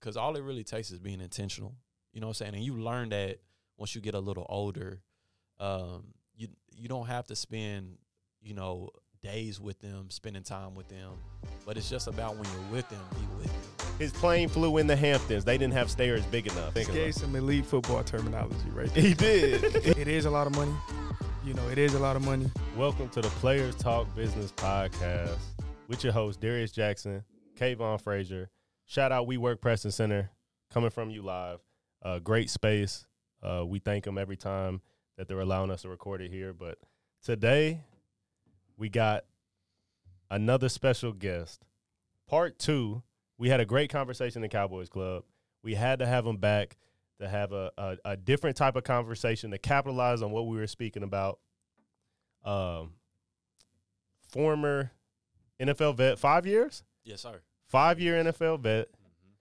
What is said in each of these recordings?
because all it really takes is being intentional. You know what I'm saying? And you learn that once you get a little older, um, you you don't have to spend, you know, days with them, spending time with them. But it's just about when you're with them, be with them. His plane flew in the Hamptons. They didn't have stairs big enough. He gave some elite football terminology right there. He did. it is a lot of money. You know, it is a lot of money. Welcome to the Players Talk Business Podcast with your host, Darius Jackson, Kayvon Frazier. Shout out We Work Preston Center coming from you live. Uh, great space. Uh, we thank them every time that they're allowing us to record it here. But today, we got another special guest. Part two. We had a great conversation in the Cowboys Club. We had to have him back to have a, a, a different type of conversation to capitalize on what we were speaking about. Um, former NFL vet, five years, Yes, sir. Five year NFL vet, mm-hmm.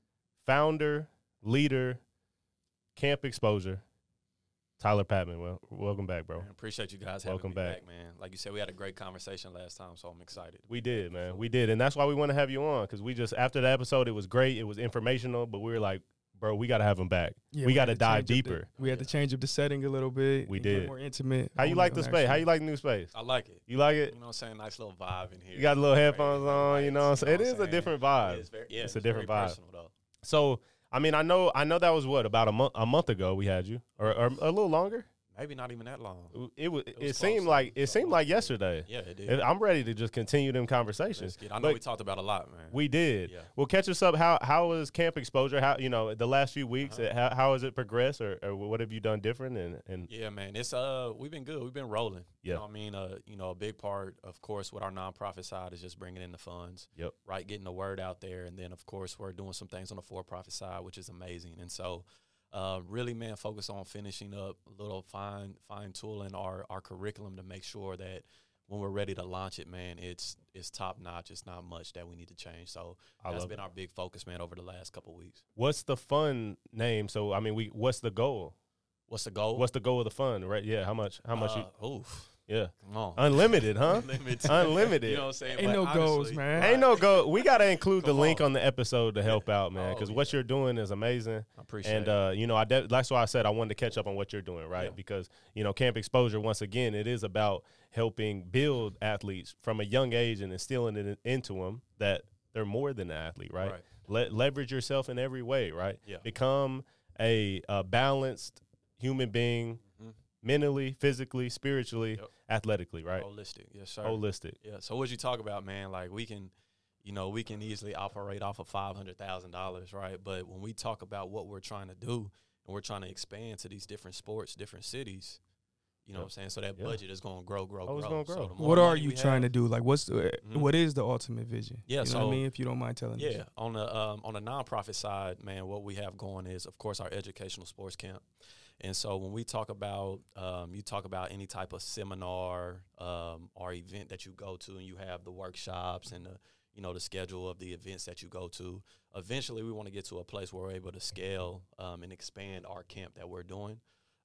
founder, leader, camp exposure. Tyler Patmon, well, welcome back, bro. Man, appreciate you guys having Welcome me back. back. man. Like you said, we had a great conversation last time, so I'm excited. We did, man. We did, and that's why we want to have you on because we just after the episode, it was great, it was informational, but we were like, bro, we got to have him back. Yeah, we got to dive change up the- deeper. we had to change up the setting a little bit. We did. more intimate. How you like the space? How you like the new space? I like it. You like it? You know what I'm saying? Nice little vibe in here. You got a little headphones little on, you know what I'm lights, saying? It is a different vibe. It is very, yeah, It's a different very vibe. personal, though. So, I mean, I know, I know that was what about a month, a month ago we had you, or, or a little longer. Maybe not even that long. It was. It, was seemed like it seemed like yesterday. Yeah, it did. I'm ready to just continue them conversations. I know But we talked about a lot, man. we did. Yeah. Well, catch us up. How how was camp exposure? How you know the last few weeks? Uh-huh. How, how has it progressed, or, or what have you done different? And and Yeah, man. It's uh we've been good. We've been rolling. Yeah. You know what I mean? Uh, you know, a big part, of course, with our nonprofit side is just bringing in the funds. Yep. Right, getting the word out there. And then of course we're doing some things on the for profit side, which is amazing. And so uh, really man focus on finishing up a little fine fine tooling our, our curriculum to make sure that when we're ready to launch it, man, it's it's top notch. It's not much that we need to change. So I that's been it. our big focus, man, over the last couple of weeks. what's the fun name? So I mean, we what's the goal? What's the goal? What's the goal of the fund? Right? Yeah. How much? How much? you, Uh, oof. Yeah. Come on. Unlimited, huh? Unlimited. Unlimited. You know what I'm saying? Ain't But no goals, man. Ain't no go. We gotta include the link on. on the episode to help out, man, Oh, because what yeah. you're doing is amazing. I appreciate And it. And, uh, you know, I de- that's why I said I wanted to catch up on what you're doing, right? Yeah. Because you know, camp exposure once again, it is about helping build athletes from a young age and instilling it into them that they're more than an athlete, right? Right. Le- leverage yourself in every way, right? Yeah. Become a, a balanced human being. Mentally, physically, spiritually, Yep. athletically, right? Holistic. Yes, sir. Holistic. Yeah. So what you talk about, man, like we can, you know, we can easily operate off of five hundred thousand dollars, right? But when we talk about what we're trying to do and we're trying to expand to these different sports, different cities, you know Yep. what I'm saying? So that Yeah. budget is gonna grow, grow, Oh, it's grow. gonna grow. So What are you we trying to do? Like, what's the, Mhm. what is the ultimate vision? Yeah, you know what so- I mean. If you don't mind telling us. Yeah, on the um, on the nonprofit side, man, what we have going is, of course, our educational sports camp. And so when we talk about, um, you talk about any type of seminar um, or event that you go to, and you have the workshops and the, you know, the schedule of the events that you go to. Eventually, we want to get to a place where we're able to scale um, and expand our camp that we're doing.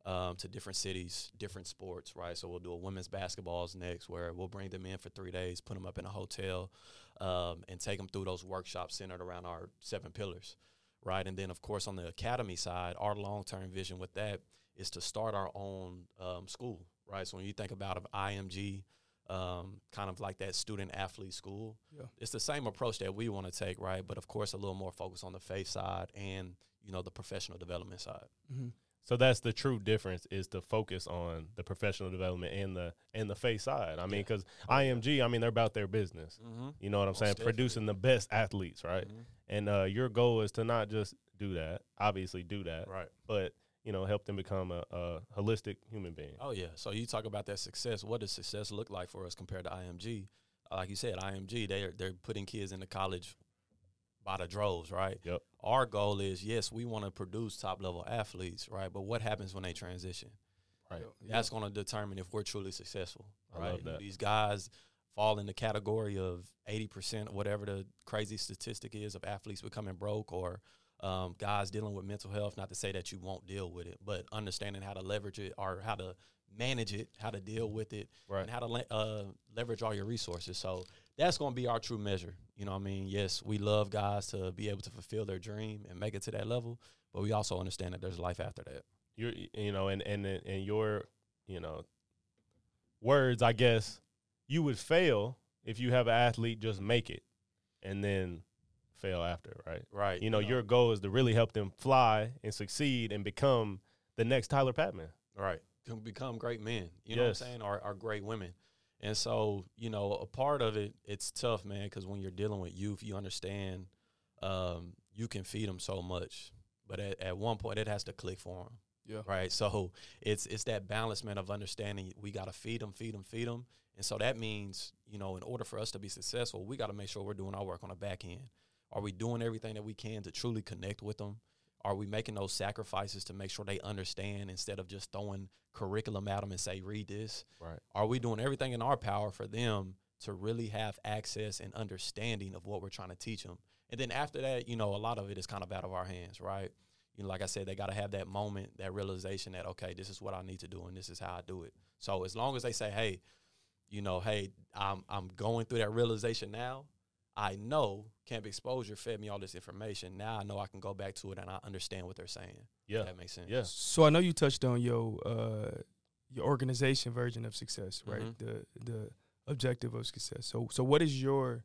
Um, to different cities, different sports, right? So we'll do a women's basketballs next, where we'll bring them in for three days, put them up in a hotel, um, and take them through those workshops centered around our seven pillars, right? And then, of course, on the academy side, our long term vision with that is to start our own um, school, right? So when you think about of IMG, um, kind of like that student athlete school, Yeah. it's the same approach that we want to take, right? But of course, a little more focus on the faith side and you know the professional development side. hmm So that's the true difference is to focus on the professional development and the and the face side. I mean, because yeah. IMG, I mean, they're about their business. Mm-hmm. You know what I'm Most saying? definitely. Producing the best athletes, right? And uh, your goal is to not just do that, obviously do that, Right. but you know, help them become a, a holistic human being. Oh yeah. So you talk about that success. What does success look like for us compared to IMG? Like you said, IMG they're they're putting kids into college by the droves, right? Yep. Our goal is yes, we want to produce top level athletes, right? But what happens when they transition? Right. That's going to determine if we're truly successful, right? These guys fall in the category of eighty percent, whatever the crazy statistic is, of athletes becoming broke or um, guys dealing with mental health. Not to say that you won't deal with it, but understanding how to leverage it or how to manage it, how to deal with it, Right. and how to le- uh, leverage all your resources. So that's going to be our true measure. You know what I mean? Yes, we love guys to be able to fulfill their dream and make it to that level, but we also understand that there's life after that. You're, you know, and and and your, you know, words. I guess you would fail if you have an athlete just make it, and then fail after, right? Right. You know, your goal is to really help them fly and succeed and become the next Tyler Patmon. Right. Can become great men. You know what I'm saying? Or, or great women. And so, you know, a part of it, it's tough, man, because when you're dealing with youth, you understand um, you can feed them so much. But at, at one point, it has to click for them. Yeah. Right. So it's it's that balance, man, of understanding we got to feed them, feed them, feed them. And so that means, you know, in order for us to be successful, we got to make sure we're doing our work on the back end. Are we doing everything that we can to truly connect with them? Are we making those sacrifices to make sure they understand instead of just throwing curriculum at them and say, read this? Right. Are we doing everything in our power for them to really have access and understanding of what we're trying to teach them? And then after that, you know, a lot of it is kind of out of our hands, right? You know, like I said, they got to have that moment, that realization that, okay, this is what I need to do and this is how I do it. So as long as they say, hey, you know, hey, I'm, I'm going through that realization now, I know Camp Exposure fed me all this information. Now I know I can go back to it and I understand what they're saying. Yeah. If that makes sense. Yeah. So I know you touched on your uh, your organization version of success, right? Mhm. The the objective of success. So so what is your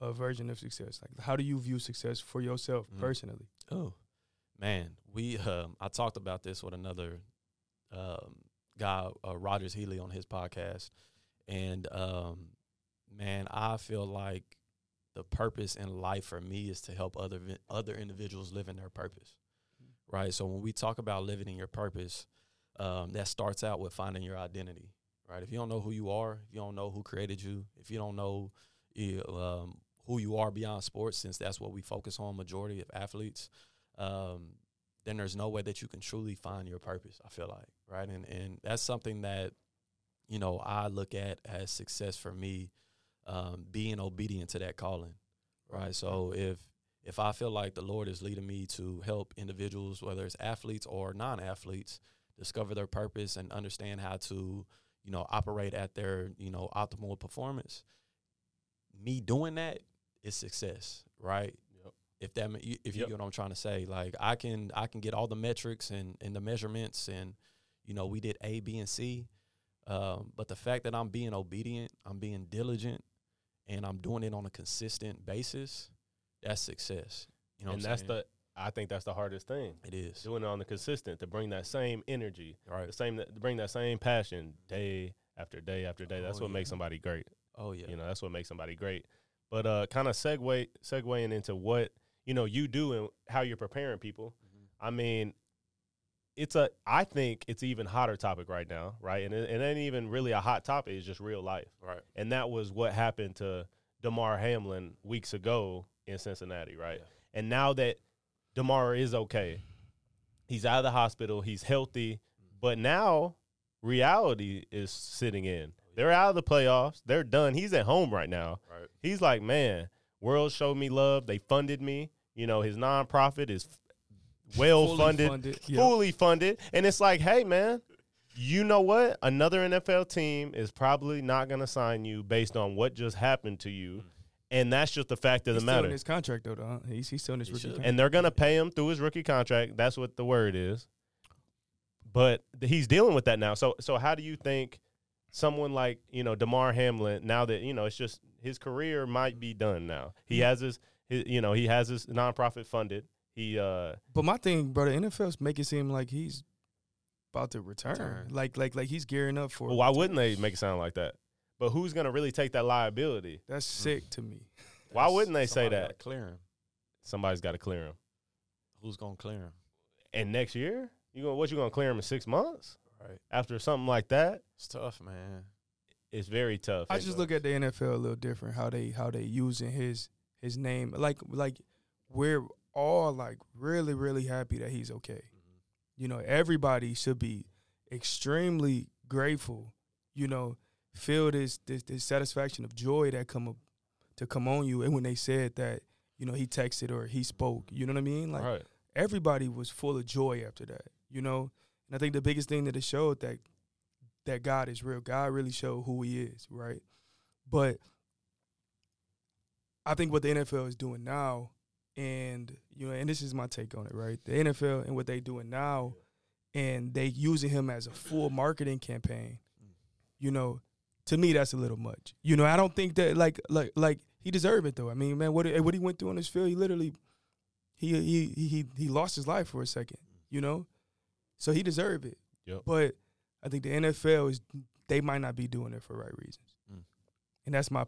uh, version of success? Like how do you view success for yourself Mhm. personally? Oh, man, we um, I talked about this with another um, guy, uh, Rogers Healy, on his podcast, and um, man, I feel like the purpose in life for me is to help other other individuals live in their purpose, right? So when we talk about living in your purpose, um, that starts out with finding your identity, right? If you don't know who you are, if you don't know who created you, if you don't know um, who you are beyond sports, since that's what we focus on, majority of athletes, um, then there's no way that you can truly find your purpose. I feel like, right, and and that's something that you know I look at as success for me, um, being obedient to that calling, right. So if if I feel like the Lord is leading me to help individuals, whether it's athletes or non-athletes, discover their purpose and understand how to, you know, operate at their, you know, optimal performance. Me doing that is success, right? If that, if you Yep. get what I'm trying to say, like I can, I can get all the metrics and and the measurements, and you know, we did A, B, and C. Um, but the fact that I'm being obedient, I'm being diligent, and I'm doing it on a consistent basis, that's success. You know, and what I'm that's saying? the I think that's the hardest thing. it is Doing it on the consistent to bring that same energy, right. the same to bring that same passion day after day after day. That's Oh, what makes somebody great. Oh yeah, You know, that's what makes somebody great. But uh kind of segue segueing into what, you know, you do and how you're preparing people. Mhm. I mean, it's a I think it's even hotter topic right now, right? And it, it ain't even really a hot topic, it's just real life. right. And that was what happened to Damar Hamlin weeks ago in Cincinnati, right? Yeah. And now that Damar is okay, he's out of the hospital, he's healthy, mm. but now reality is sitting in. Oh, they're out of the playoffs. They're done. He's at home right now. Right. He's like, man, world showed me love. They funded me. You know, his nonprofit is well Fully funded, funded, yeah. fully funded. And it's like, hey, man, you know what? Another NFL team is probably not going to sign you based on what just happened to you. Mm-hmm. And that's just the fact of He's the still matter. in his contract though. though? He's he's still in his He rookie should. contract. and they're going to pay him through his rookie contract. That's what the word is. But he's dealing with that now. So so how do you think someone like, you know, Damar Hamlin now that, you know, it's just his career might be done now. He mm-hmm. has his, his you know, he has his nonprofit funded. He uh But my thing, bro, the NFL's make it seem like he's about to return. Return. Like like like he's gearing up for. well, why wouldn't they make it sound like that? But who's going to really take that liability? That's sick to me. Why wouldn't they say that? Clear him. Somebody's got to clear him. Who's gonna clear him? And next year, you gonna what you going to clear him in 6 months? Right. After something like that? It's tough, man. It's very tough. I just look at the NFL a little different. How they how they using his his name. Like like we're all like really really happy that he's okay. Mm-hmm. You know, everybody should be extremely grateful. You know, feel this this, this satisfaction of joy that come up to come on you. And when they said that, you know, he texted or he spoke. You know what I mean? Like right. everybody was full of joy after that, you know. And I think the biggest thing that it showed that that God is real. God really showed who He is, right? But I think what the NFL is doing now, and you know, and this is my take on it, right? The NFL and what they're doing now, and they using him as a full marketing campaign. You know, to me, that's a little much. You know, I don't think that like like like he deserved it though. I mean, man, what what he went through on this field, he literally he he he he lost his life for a second. You know, so he deserved it. Yep. But I think the NFL is they might not be doing it for right reasons, Mm. and that's my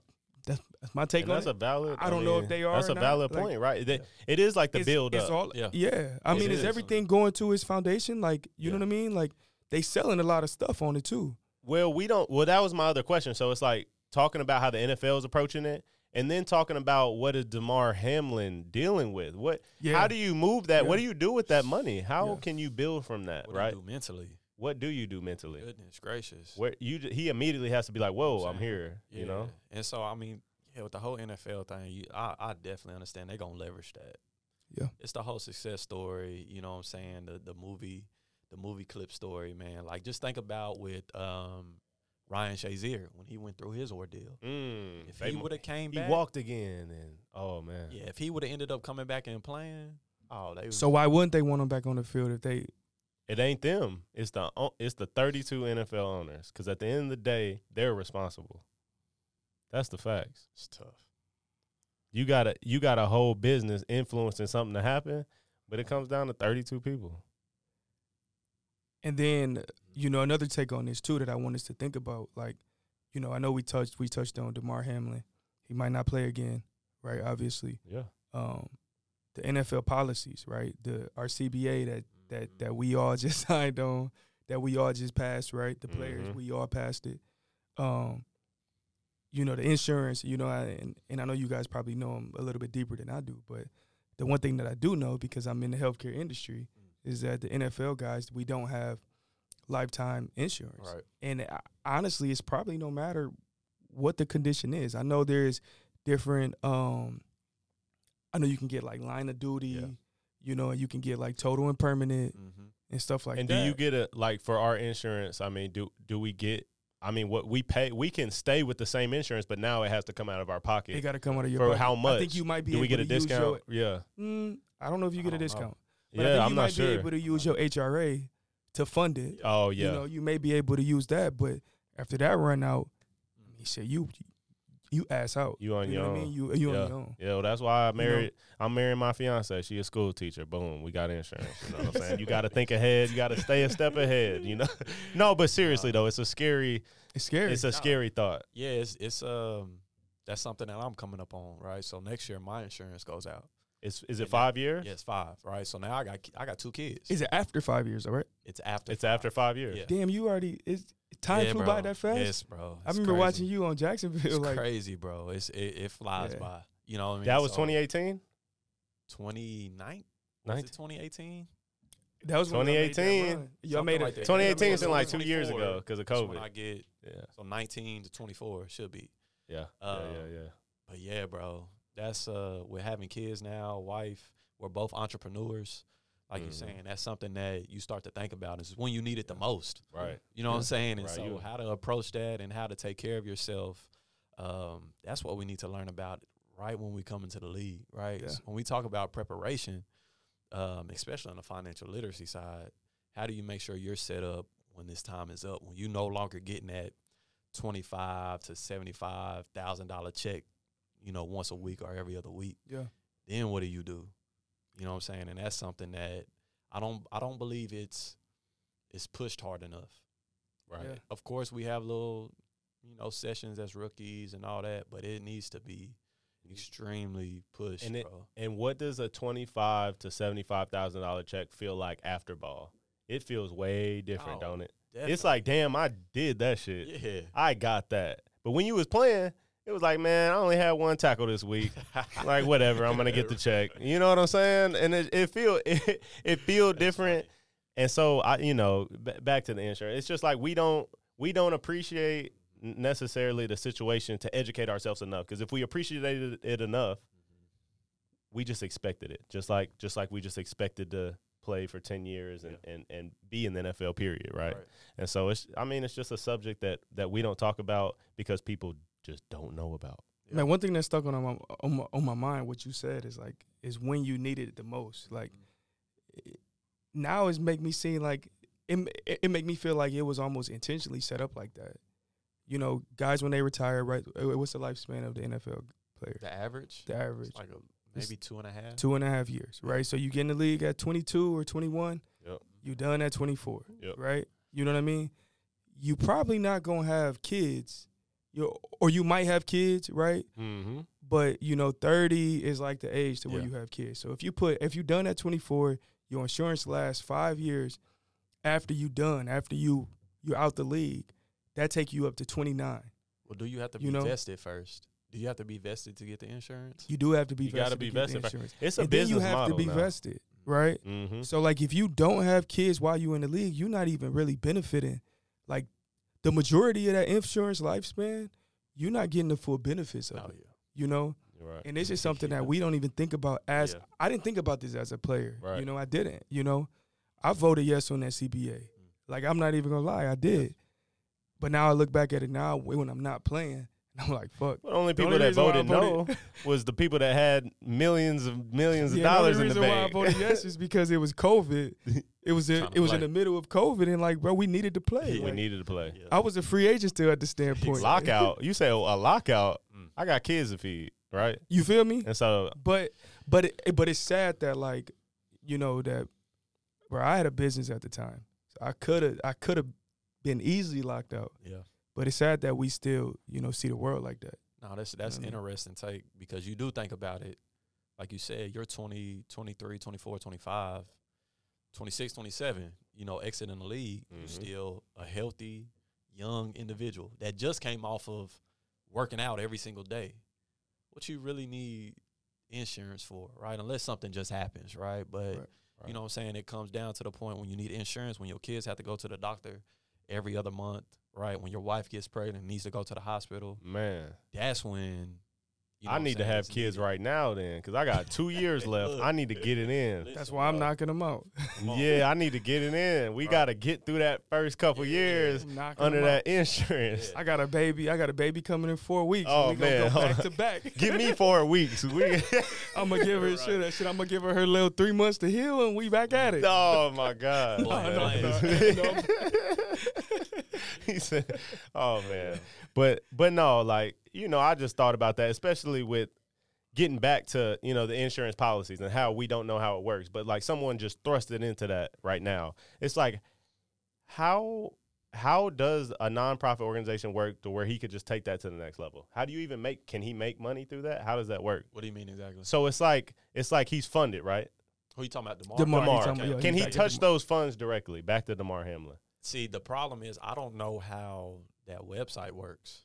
that's, that's my take And on that's it. a valid. I don't know if they are That's or a not. valid Like, point, right? They- It is like the it's, build it's up. all Yeah. yeah. I It mean, is is. everything going to his foundation? Like you know what I mean? Like they selling a lot of stuff on it too. Well, we don't. Well, that was my other question. So it's like talking about how the NFL is approaching it, and then talking about what is Damar Hamlin dealing with. What? Yeah. How do you move that? What do you do with that money? How Yeah. can you build from that? What do right. you do mentally? What do you do mentally? Goodness gracious. Where you he immediately has to be like, "Whoa, I'm I'm here." Yeah. You know. And so I mean, yeah, with the whole NFL thing, you, I I definitely understand they're gonna leverage that. Yeah. It's the whole success story, you know what I'm saying? The the movie the movie clip story, man. Like just think about with um Ryan Shazier when he went through his ordeal. Mm, If he would have came he walked again, and oh man, yeah, if he would have ended up coming back and playing, oh, they So why wouldn't they want him back on the field if they? It ain't them. It's the it's the 32 NFL owners. Because at the end of the day, they're responsible. That's the facts. it's tough. You got a you got a whole business influencing something to happen, but it comes down to 32 people. And then you know another take on this too that I want us to think about. Like, you know, I know we touched we touched on Damar Hamlin. He might not play again, right? Obviously, Yeah. um, the NFL policies, right? The our CBA that. That that we all just signed on, that we all just passed, right? The players, Mhm. we all passed it. Um, you know, the insurance, you know, I, and, and I know you guys probably know them a little bit deeper than I do, but the one thing that I do know because I'm in the healthcare industry Mm. is that the NFL guys, we don't have lifetime insurance. Right. And I- honestly, it's probably no matter what the condition is. I know there's different um I know you can get like line of duty, Yeah. You know, and you can get like total and permanent Mm-hmm. and stuff like and that. And do you get a like for our insurance? I mean, do do we get? I mean, what we pay, we can stay with the same insurance, but now it has to come out of our pocket. it got to come out of your For budget. how I think much? you might be Do we able get a to use discount? Your, yeah, mm, I don't know if you get I a don't know. discount. But I yeah. think I'm you not might sure. be able to use your HRA to fund it. oh yeah, You know, you may be able to use that, but after that run out, he said you you ass out. You on you your know what I own. mean? You you yeah. on your own. Yeah, well, that's why I know? married. I'm marrying my fiance. She a school teacher. Boom, we got insurance. You know what I'm saying? You got to think ahead. You got to stay a step ahead. You know? no, but seriously though, it's a scary. It's scary. It's a No. scary thought. Yeah, it's it's um that's something that I'm coming up on, right? So next year my insurance goes out. It's is it And five years? Yeah, it's five, right? So now I got I got two kids. Is it after five years? All right. It's after. It's after five years. Yeah. Damn, you already. It's time Yeah, flew bro. by that fast. Yes, bro. I remember crazy. watching you on Jacksonville. It's like crazy, bro. It's it, it flies Yeah. by. You know what I mean? That was So, 2018. 29? Was it 2018? that was when y'all made 2018. run. Y'all made it. 2018 is Yeah, in like two years ago because of So when COVID. I get Yeah, so 19 to 24 should be. yeah, Um, yeah, yeah, yeah. But yeah, bro. That's uh we're having kids now, wife. We're both entrepreneurs. Like you're Mhm. saying, that's something that you start to think about is when you need it the most. Right. You know what I'm saying? And Right, so how to approach that and how to take care of yourself. Um, that's what we need to learn about right when we come into the league, right? Yeah. So when we talk about preparation, um, especially on the financial literacy side, how do you make sure you're set up when this time is up, when you no longer getting that twenty five to seventy five thousand dollar check, you know, once a week or every other week? Yeah. Then what do you do? You know what I'm saying? And that's something that I don't I don't believe it's it's pushed hard enough. Right. Yeah. Of course, we have little, you know, sessions as rookies and all that, but it needs to be extremely pushed, And it- bro. And what does a twenty-five to seventy-five thousand dollar check feel like after ball? It feels way different, Oh, don't it? It's like, damn, I did that shit. yeah. I got that. But when you was playing, it was like, man, I only had one tackle this week. like whatever, I'm gonna get the check. You know what I'm saying? And it, it feel it, it feel That's different. funny. And so I, you know, b- back to the insurance. It's just like we don't we don't appreciate necessarily the situation to educate ourselves enough. Because if we appreciated it enough, we just expected it. Just like just like we just expected to play for ten years and, and, and be in the NFL period, right? And so it's I mean it's just a subject that that we don't talk about because people just don't know about. Yeah. Man, one thing that stuck on my, on my on my mind, what you said is like is when you needed it the most. Like it- now, it's make me seem like it. It, it make me feel like it was almost intentionally set up like that. You know, guys when they retire, right? What's the lifespan of the NFL player? The average, The average it's like a, It's maybe two and a half. two and a half years, right? So you get in the league at 22 or 21. Yep. You done at 24, Yep. right? You know what I mean? You probably not gonna have kids, you or you might have kids, right? Mm-hmm. But you know, 30 is like the age to where Yeah. you have kids. So if you put if you done at 24, your insurance lasts five years after you done, after you you're out the league, that take you up to 29. Well, do you have to You be know? vested first? Do you have to be vested to get the insurance? You do have to be You vested. gotta be vested insurance. It's a and then you have model to be now. vested, right? Mm-hmm. So like if you don't have kids while you in the league, you're not even really benefiting. Like the majority of that insurance lifespan, you're not getting the full benefits of Oh it. yeah. You know? Right. And this is something that we don't even think about as Yeah. I didn't think about this as a player. Right. You know, I didn't. You know, I voted yes on that CBA. Mm. Like I'm not even gonna lie, I did. But now I look back at it now when I'm not playing, I'm like, fuck. But only The people only that reason why I voted no was the people that had millions of millions of Yeah, the dollars only in the bank. The reason why I voted yes is because it was COVID. It was in, it was in the middle of COVID, and like, bro, we needed to play. Yeah, we needed to play. Yeah. I was a free agent still at the standpoint. Lockout. You say a lockout. Mm. I got kids to feed, right? You feel me? And so But but it, but it's sad that like, you know that, bro. I had a business at the time, so I could have I could have been easily locked out. Yeah. But it's sad that we still you know see the world like that. No, that's that's I mean? interesting take because you do think about it. Like you said, you're 20, 23, 24, 25, 26, 27, you know, exiting the league, Mhm. you're still a healthy, young individual that just came off of working out every single day. What you really need insurance for, right? Unless something just happens, right? But Right. you know what I'm saying? It comes down to the point when you need insurance, when your kids have to go to the doctor every other month, right? When your wife gets pregnant and needs to go to the hospital, man, that's when you know I need to have kids needed. right now then, because I got two years left. Look. I need to get it in. Listen, That's why I'm bro. knocking them out. Yeah, I need to get it in. We Right. got to get through that first couple Yeah. years I'm knocking under 'em that out. insurance. I got a baby. I got a baby coming in four weeks. Oh, we gonna man, go hold back on. to back. Give me four weeks. We, I'm gonna give her Right. shit. shit. I'm gonna give her her little three months to heal, and we back at it. oh my god. No, no, no, no. he said, "Oh man," but but no, like you know, I just thought about that, especially with getting back to you know the insurance policies and how we don't know how it works. But like someone just thrust it into that right now. It's like how how does a nonprofit organization work to where he could just take that to the next level? How do you even make? Can he make money through that? How does that work? What do you mean exactly? So it's like it's like he's funded, right? Who you talking about? Damar. Damar, Damar. he's talking about- yeah, Can he's he touch those funds directly back to Damar Hamlin? See, the problem is I don't know how that website works.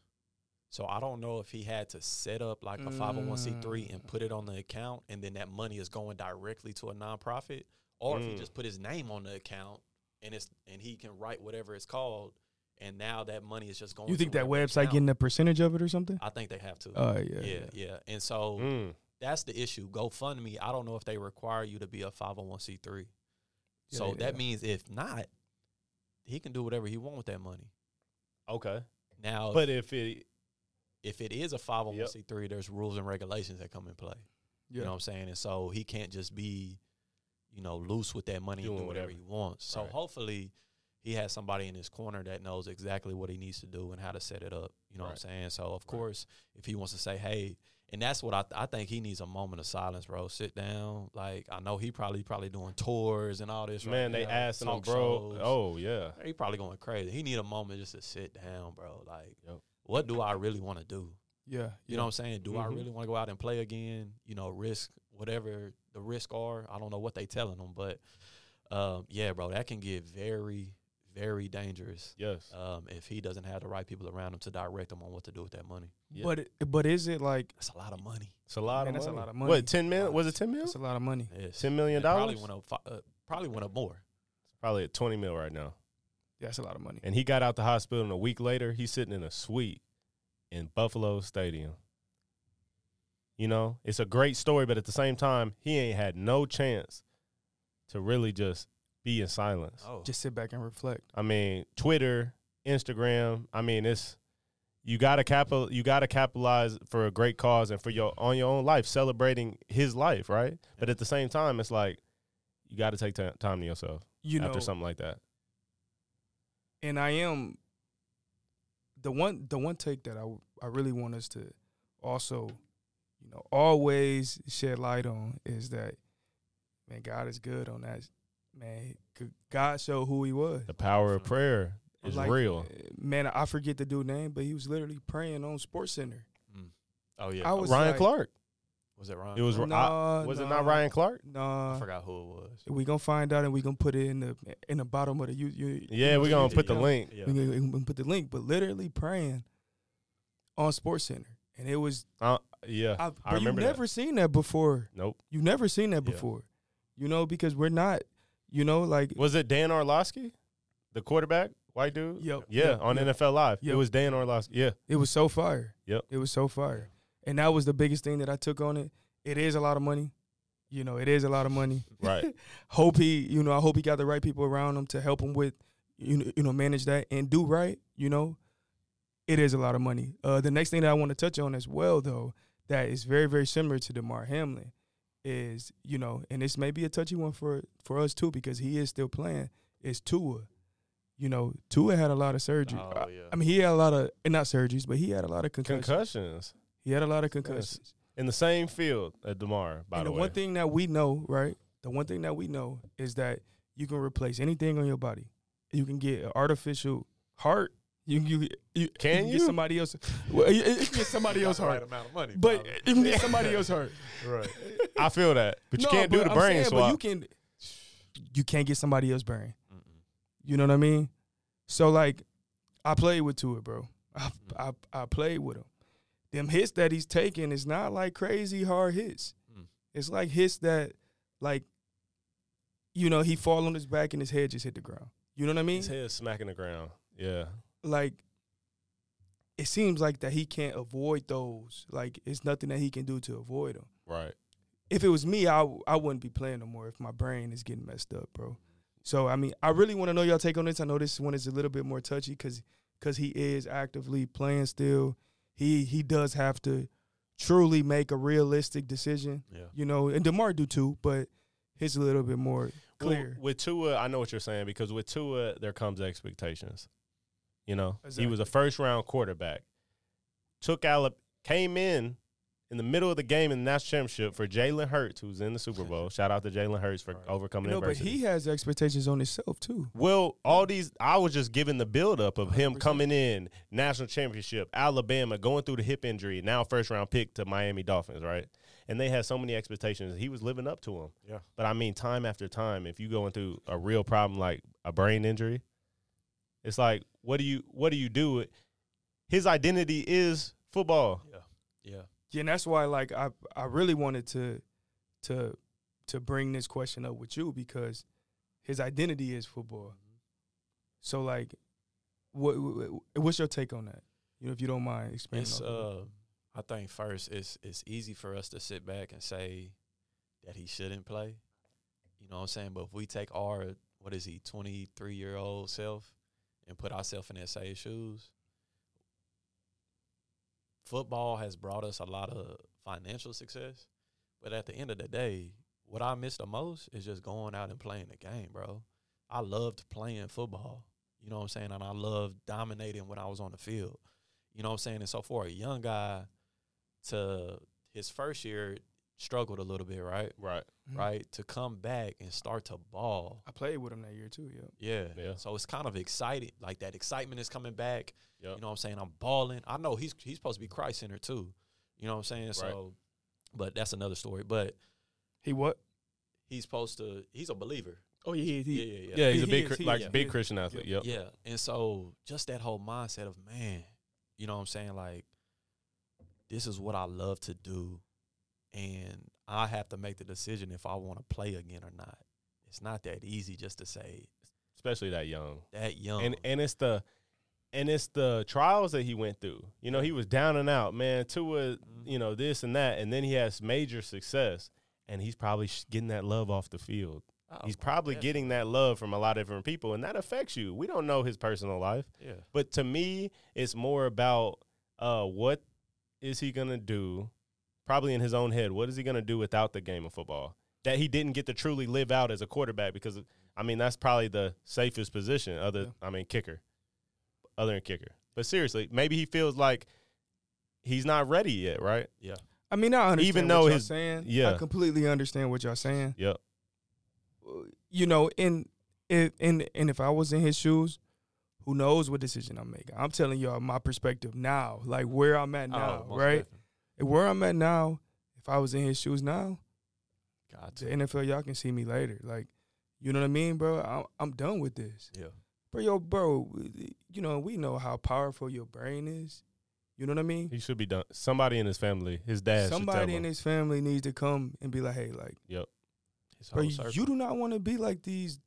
So I don't know if he had to set up like a 501c3 and put it on the account and then that money is going directly to a nonprofit or if he Mm. just put his name on the account and it's and he can write whatever it's called and now that money is just going You think that website account. getting a percentage of it or something? I think they have to. Oh yeah, yeah, yeah. And so Mm. that's the issue. GoFundMe, I don't know if they require you to be a 501c3. Yeah, so they- that yeah. means if not, he can do whatever he want with that money. Okay, Now, but if it if it is a 501c3, there's rules and regulations that come in play. Yeah. You know what I'm saying? And so he can't just be, you know, loose with that money Doing and do whatever, whatever. he wants. So Right. hopefully he has somebody in his corner that knows exactly what he needs to do and how to set it up. You know what I'm saying? So of course, if he wants to say, hey, and that's what I I think he needs a moment of silence, bro. Sit down. Like I know he probably probably doing tours and all this. right man, they now, asking him, bro. shows. Oh yeah, he probably going crazy. He need a moment just to sit down, bro. Like, Yep. what do I really want to do? yeah, You know what I'm saying? Do I Mhm. really want to go out and play again? You know, risk whatever the risk are. I don't know what they telling them, but um, yeah, bro, that can get very, very dangerous yes. um, if he doesn't have the right people around him to direct him on what to do with that money. Yeah. But but is it like That's a lot of money. It's a lot Man, of that's a money. lot of money. What ten million? Was it ten million? it's a lot of money? Yes. Ten million And Probably dollars? went up. Uh, probably went up more. It's probably at twenty mil right now. Yeah, that's a lot of money. And he got out the hospital, and a week later, he's sitting in a suite in Buffalo Stadium. You know, it's a great story, but at the same time, he ain't had no chance to really just be in silence. Oh, Just sit back and reflect. I mean, Twitter, Instagram. I mean, it's you gotta capital you gotta capitalize for a great cause and for your on your own life, celebrating his life, right? But at the same time, it's like you got to take ti- time to yourself You know, after something like that. and I am the one the one take that I I really want us to also, you know, always shed light on is that man, God is good on that. Man, g- God showed who He was. The power of prayer is Like, real. Man, I forget the dude name, but he was literally praying on Sports Center. oh yeah. I was Ryan like- Clark. was it Ryan? It was. Nah, I- was it not Ryan Clark? No. I Nah, forgot who it was. we gonna find out and we gonna put it in the in the bottom of the you. you Yeah, we're gonna put the Yeah. link. Yeah. We gonna, gonna put the link, but literally praying on Sports Center, and it was. Uh, yeah, I, I but you remember never that. seen that before. Nope. You've never seen that Yeah. before. You know, because we're not. You know, like Was it Dan Orlovsky, the quarterback, white dude? Yep, Yeah, yep, on yep. NFL Live. It was Dan Orlovsky. Yeah. it was so fire. Yep. It was so fire, and that was the biggest thing that I took on it. It is a lot of money. You know, it is a lot of money. Right. hope he, you know, I hope he got the right people around him to help him with, you know, you know, manage that and do right. You know, it is a lot of money. Uh, the next thing that I want to touch on as well, though, that is very, very similar to Damar Hamlin, is you know, and this may be a touchy one for for us too because he is still playing. Is Tua, you know, Tua had a lot of surgery. Oh, I- yeah. I mean, he had a lot of and not surgeries, but he had a lot of concussions. Concussions he had a lot of concussions. in the same field at Damar. By and the, the way, one thing that we know, right? The one thing that we know is that you can replace anything on your body. You can get an artificial heart. You can you, you Can get you? somebody else. Well, you, you can get somebody else heart, amount of money. but you can get somebody else heart. right. I feel that, but you No, can't do the I'm brain saying, swap. But you can. You can't get somebody else brain. You know what I mean? So like, I played with Tua, bro. I, I I played with him. Them hits that he's taking is not like crazy hard hits. Mm. It's like hits that, like, you know, he fall on his back and his head just hit the ground. You know what I mean? His head smacking the ground. Yeah. Like, it seems like that he can't avoid those. Like, it's nothing that he can do to avoid them. Right. If it was me, I I wouldn't be playing no more if my brain is getting messed up, bro. So I mean, I really want to know y'all take on this. I know this one is a little bit more touchy because because he is actively playing still. He he does have to truly make a realistic decision, Yeah. you know. And Damar do too, but his a little bit more Well, clear. with Tua, I know what you're saying because with Tua, there comes expectations. You know, he was a first round quarterback. Took Alabama, came in in the middle of the game in the national championship for Jalen Hurts, who's in the Super Bowl. Shout out to Jalen Hurts for Right. overcoming you know, but he has expectations on himself too. Well, all these, I was just giving the buildup of him 100%. coming in, national championship, Alabama, going through the hip injury, now first round pick to Miami Dolphins, right? And they had so many expectations. He was living up to them. Yeah. But I mean, time after time, if you going through a real problem like a brain injury, it's like, what do you, what do you do? His identity is football. Yeah. Yeah. Yeah, and that's why like I I really wanted to to to bring this question up with you because his identity is football. So like, what what's your take on that? You know, if you don't mind expanding. It's on that. uh I think first it's it's easy for us to sit back and say that he shouldn't play. You know what I'm saying? But if we take our what is he, twenty three year old self and put ourselves in their same shoes, football has brought us a lot of financial success. But at the end of the day, what I miss the most is just going out and playing the game, bro. I loved playing football. You know what I'm saying? And I loved dominating when I was on the field. You know what I'm saying? And so for a young guy to his first year struggled a little bit, right? Right. Mhm. Right? To come back and start to ball. I played with him that year too. Yeah. Yeah. Yeah. So it's kind of exciting. Like that excitement is coming back. Yep. You know what I'm saying? I'm balling. I know he's he's supposed to be Christ Center too. You know what I'm saying? So but that's another story. But He what? he's supposed to he's a believer. Oh yeah, Yeah, he, yeah, yeah. Yeah, he's He- a he big, is, he like is. big Christian athlete. Yep. Yeah. And so just that whole mindset of man, you know what I'm saying? Like, this is what I love to do. And I have to make the decision if I want to play again or not. It's not that easy just to say Especially that young. that young. and and it's the and it's the trials that he went through. You know, he was down and out, man. Tua, you know, this and that, and then he has major success, and he's probably getting that love off the field. Oh, He's probably definitely. getting that love from a lot of different people, and that affects you. We don't know his personal life, Yeah. but to me, it's more about uh, what is he gonna do? Probably in his own head, what is he gonna do without the game of football that he didn't get to truly live out as a quarterback? Because I mean, that's probably the safest position. Other, Yeah. I mean, kicker, other than kicker. But seriously, maybe he feels like he's not ready yet, right? Yeah. I mean, I understand Even what though y'all his- saying. yeah. I completely understand what y'all saying. Yep. You know, and if and and if I was in his shoes, who knows what decision I'm making? I'm telling y'all my perspective now, like where I'm at oh, now, Oh, right? definitely. Where I'm at now, if I was in his shoes now, Got the. NFL, y'all can see me later. Like, you know what I mean, bro? I'm, I'm done with this. Yeah. Bro, yo, bro, you know, we know how powerful your brain is. You know what I mean? He should be done. Somebody in his family, his dad, Somebody in his family needs to come and be like, hey, like, yep, bro, whole you, circle. you do not want to be like these,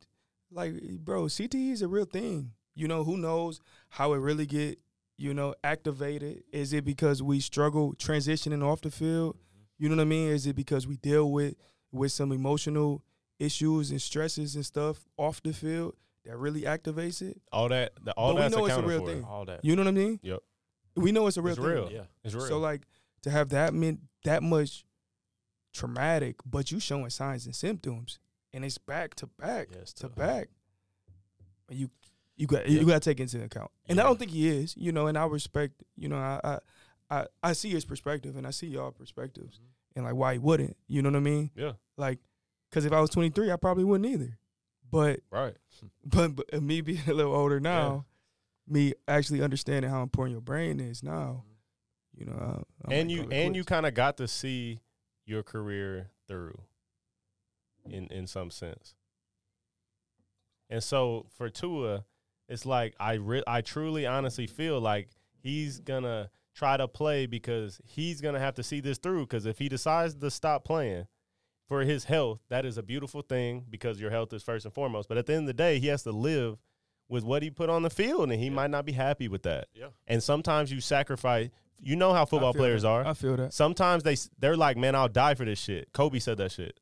like, bro, CTE is a real thing. You know, who knows how it really get, you know, activated? Is it because we struggle transitioning off the field? You know what I mean? Is it because we deal with with some emotional issues and stresses and stuff off the field that really activates it? all that. The, all But we know it's a real for. thing. all that. You know what I mean? Yep. We know it's a real It's thing. real. Yeah. It's real. So like to have that meant that much traumatic, but you showing signs and symptoms, and it's back to back Yes, to to- back. You you got Yeah. you got to take into account, and I don't think he is. You know, and I respect. You know, I I I, I see his perspective, and I see y'all perspectives, Mhm. and like why he wouldn't. You know what I mean? yeah. Like, because if I was 23, I probably wouldn't either. But Right. but, but me being a little older now, me actually understanding how important your brain is now, you know, I, and you and you kind of got to see your career through in in some sense. And so for Tua, it's like I re- I truly honestly feel like he's gonna try to play because he's gonna have to see this through. Because if he decides to stop playing for his health, that is a beautiful thing because your health is first and foremost. But at the end of the day, he has to live with what he put on the field, and he Yeah. might not be happy with that. Yeah. And sometimes you sacrifice. You know how football players that. are. I feel that. Sometimes they they're like, man, I'll die for this shit. Kobe said that shit.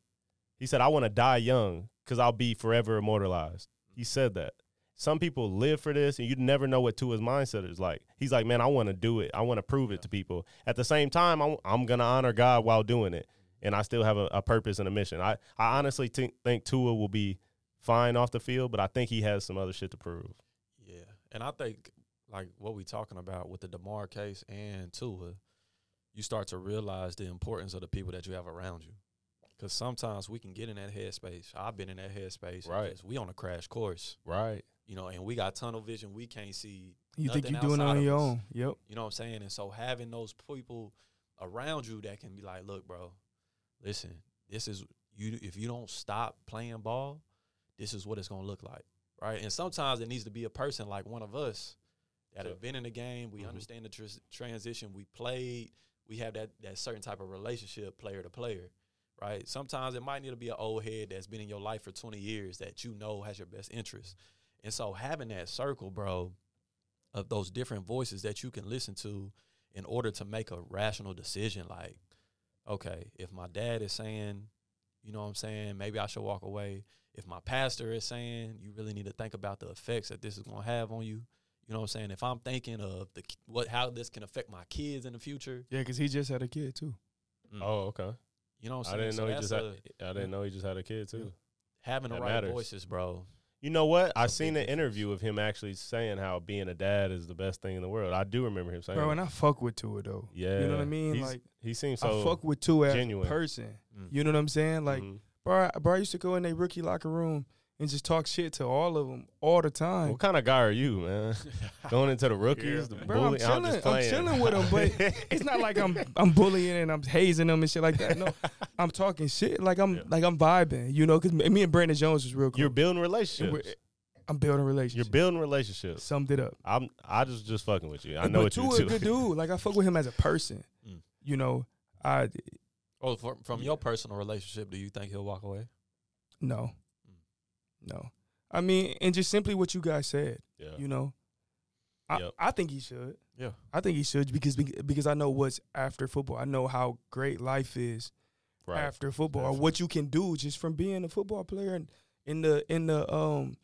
He said, I want to die young because I'll be forever immortalized. He said that. Some people live for this, and you never know what Tua's mindset is like. He's like, man, I want to do it. I want to prove it to people. At the same time, I'm, I'm gonna honor God while doing it, and I still have a, a purpose and a mission. I I honestly think think Tua will be fine off the field, but I think he has some other shit to prove. Yeah, and I think like what we talking about with the Damar case and Tua, you start to realize the importance of the people that you have around you. Because sometimes we can get in that headspace. I've been in that headspace. Right. We on a crash course, Right. You know, and we got tunnel vision. We can't see. You think you're doing it on your us. own? Yep. You know what I'm saying? And so having those people around you that can be like, look, bro, listen, this is you. If you don't stop playing ball, this is what it's gonna look like, right? And sometimes it needs to be a person like one of us that Yeah. have been in the game. We Mhm. understand the tr- transition. We played. We have that that certain type of relationship, player to player, right? Sometimes it might need to be an old head that's been in your life for 20 years that you know has your best interest. And so having that circle, bro, of those different voices that you can listen to in order to make a rational decision like okay if my dad is saying you know what i'm saying maybe i should walk away if my pastor is saying you really need to think about the effects that this is going to have on you you know what i'm saying if i'm thinking of the what how this can affect my kids in the future Yeah, because he just had a kid too. mm, Oh, okay. you know what I i'm saying didn't So know he that's just had. a- I didn't know he just had a kid too. having the that right matters. voices bro You know what? I It's a seen big an interview of him actually saying how being a dad is the best thing in the world. I do remember him saying, Bro, that. and I fuck with Tua though. yeah, You know what I mean? He's- like he seems so I fuck with Tua as genuine. a person. Mm. You know what I'm saying? Like, Mhm. bro, I, bro, I used to go in their rookie locker room and just talk shit to all of them all the time. What kind of guy are you, man? Going into the rookies, the Bro, I'm bully. chilling. just I'm, chilling with them, but it's not like I'm I'm bullying and I'm hazing them and shit like that. No, I'm talking shit like I'm Yeah. like I'm vibing. You know, because me and Brandon Jones was real close. You're building And relationships. I'm building relationships. You're building relationships. Summed it up. I'm. I just just fucking with you. I know but what you Tua do. a good dude. Like I fuck with him as a person. Mm. You know, I oh from, from your personal relationship do you think he'll walk away no. No. I mean, and just simply what you guys said. Yeah. You know, I Yep. I think he should. yeah I think he should because because I know what's after football. I know how great life is right. after football, or what you can do just from being a football player and, in the in the um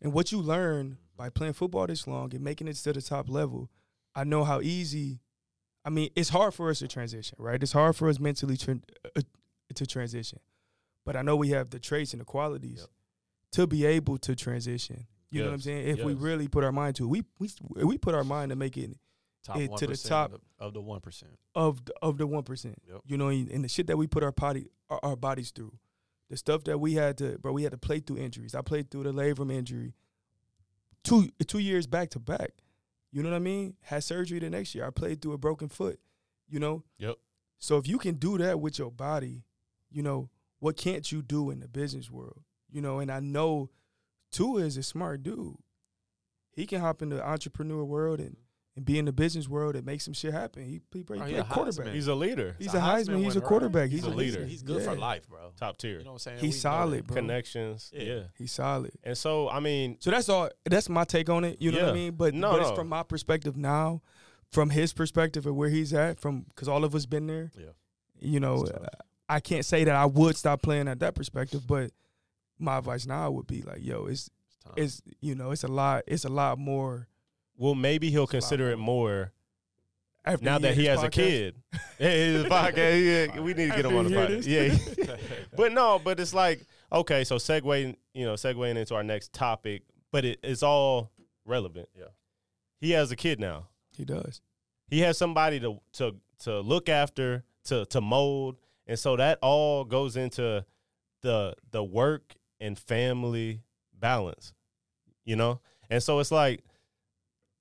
and what you learn by playing football this long and making it to the top level, I know how easy. I mean, it's hard for us to transition, right? It's hard for us mentally tran uh, to transition, but I know we have the traits and the qualities Yep. To be able to transition. You know what I'm saying? If we really put our mind to it, we we we put our mind to make it top it to the top. of, of the one percent. of the, of the one percent. Yep. You know, and and the shit that we put our body our, our bodies through, the stuff that we had to, bro, we had to play through injuries. I played through the labrum injury, two two years back to back. You know what I mean? Had surgery the next year. I played through a broken foot. You know. Yep. So if you can do that with your body, you know what can't you do in the business world? You know, and I know Tua is a smart dude. He can hop in the entrepreneur world and, and be in the business world and make some shit happen. He, he, he Oh, played yeah, quarterback. Heisman. He's a leader, He's a a Heisman. Heisman He's a quarterback. He's, He's a leader. He's good for life, bro. top tier, You know what I'm saying? He's We solid, bro. connections. Yeah. yeah. He's solid. And so, I mean, So that's all. That's my take on it. You know what I mean? But, No, but it's no. from my perspective now, from his perspective of where he's at, from because all of us been there. Yeah. You know, It's tough. uh, I can't say that I would stop playing at that perspective, but my advice now would be like, yo, it's It's time. it's you know, it's a lot. It's a lot more. well, maybe he'll It's a lot consider it more After now that he this has a kid. Hey, his podcast. Yeah, we need to get him After on the podcast. Yeah. but no, but it's like okay, so segueing, you know, segueing into our next topic, but it, it's all relevant. Yeah. He has a kid now. He does. He has somebody to to to look after, to to mold, and so that all goes into the the work and family balance. You know, and so it's like,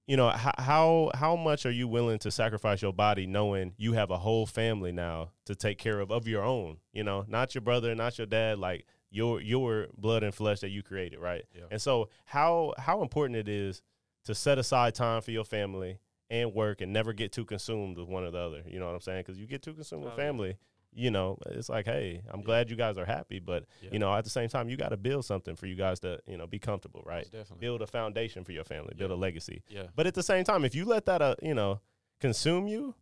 you know, how how how much are you willing to sacrifice your body, knowing you have a whole family now to take care of of your own? You know, not your brother, not your dad, like your your blood and flesh that you created, right? Yeah. And so how how important it is to set aside time for your family and work and never get too consumed with one or the other. You know what I'm saying? Because you get too consumed with family, yeah. You know, it's like, hey, I'm Yeah. glad you guys are happy, but Yeah. you know, at the same time, you got to build something for you guys to, you know, be comfortable, right? Definitely. Build a foundation for your family, build a legacy. Yeah. But at the same time, if you let that, uh, you know, consume you,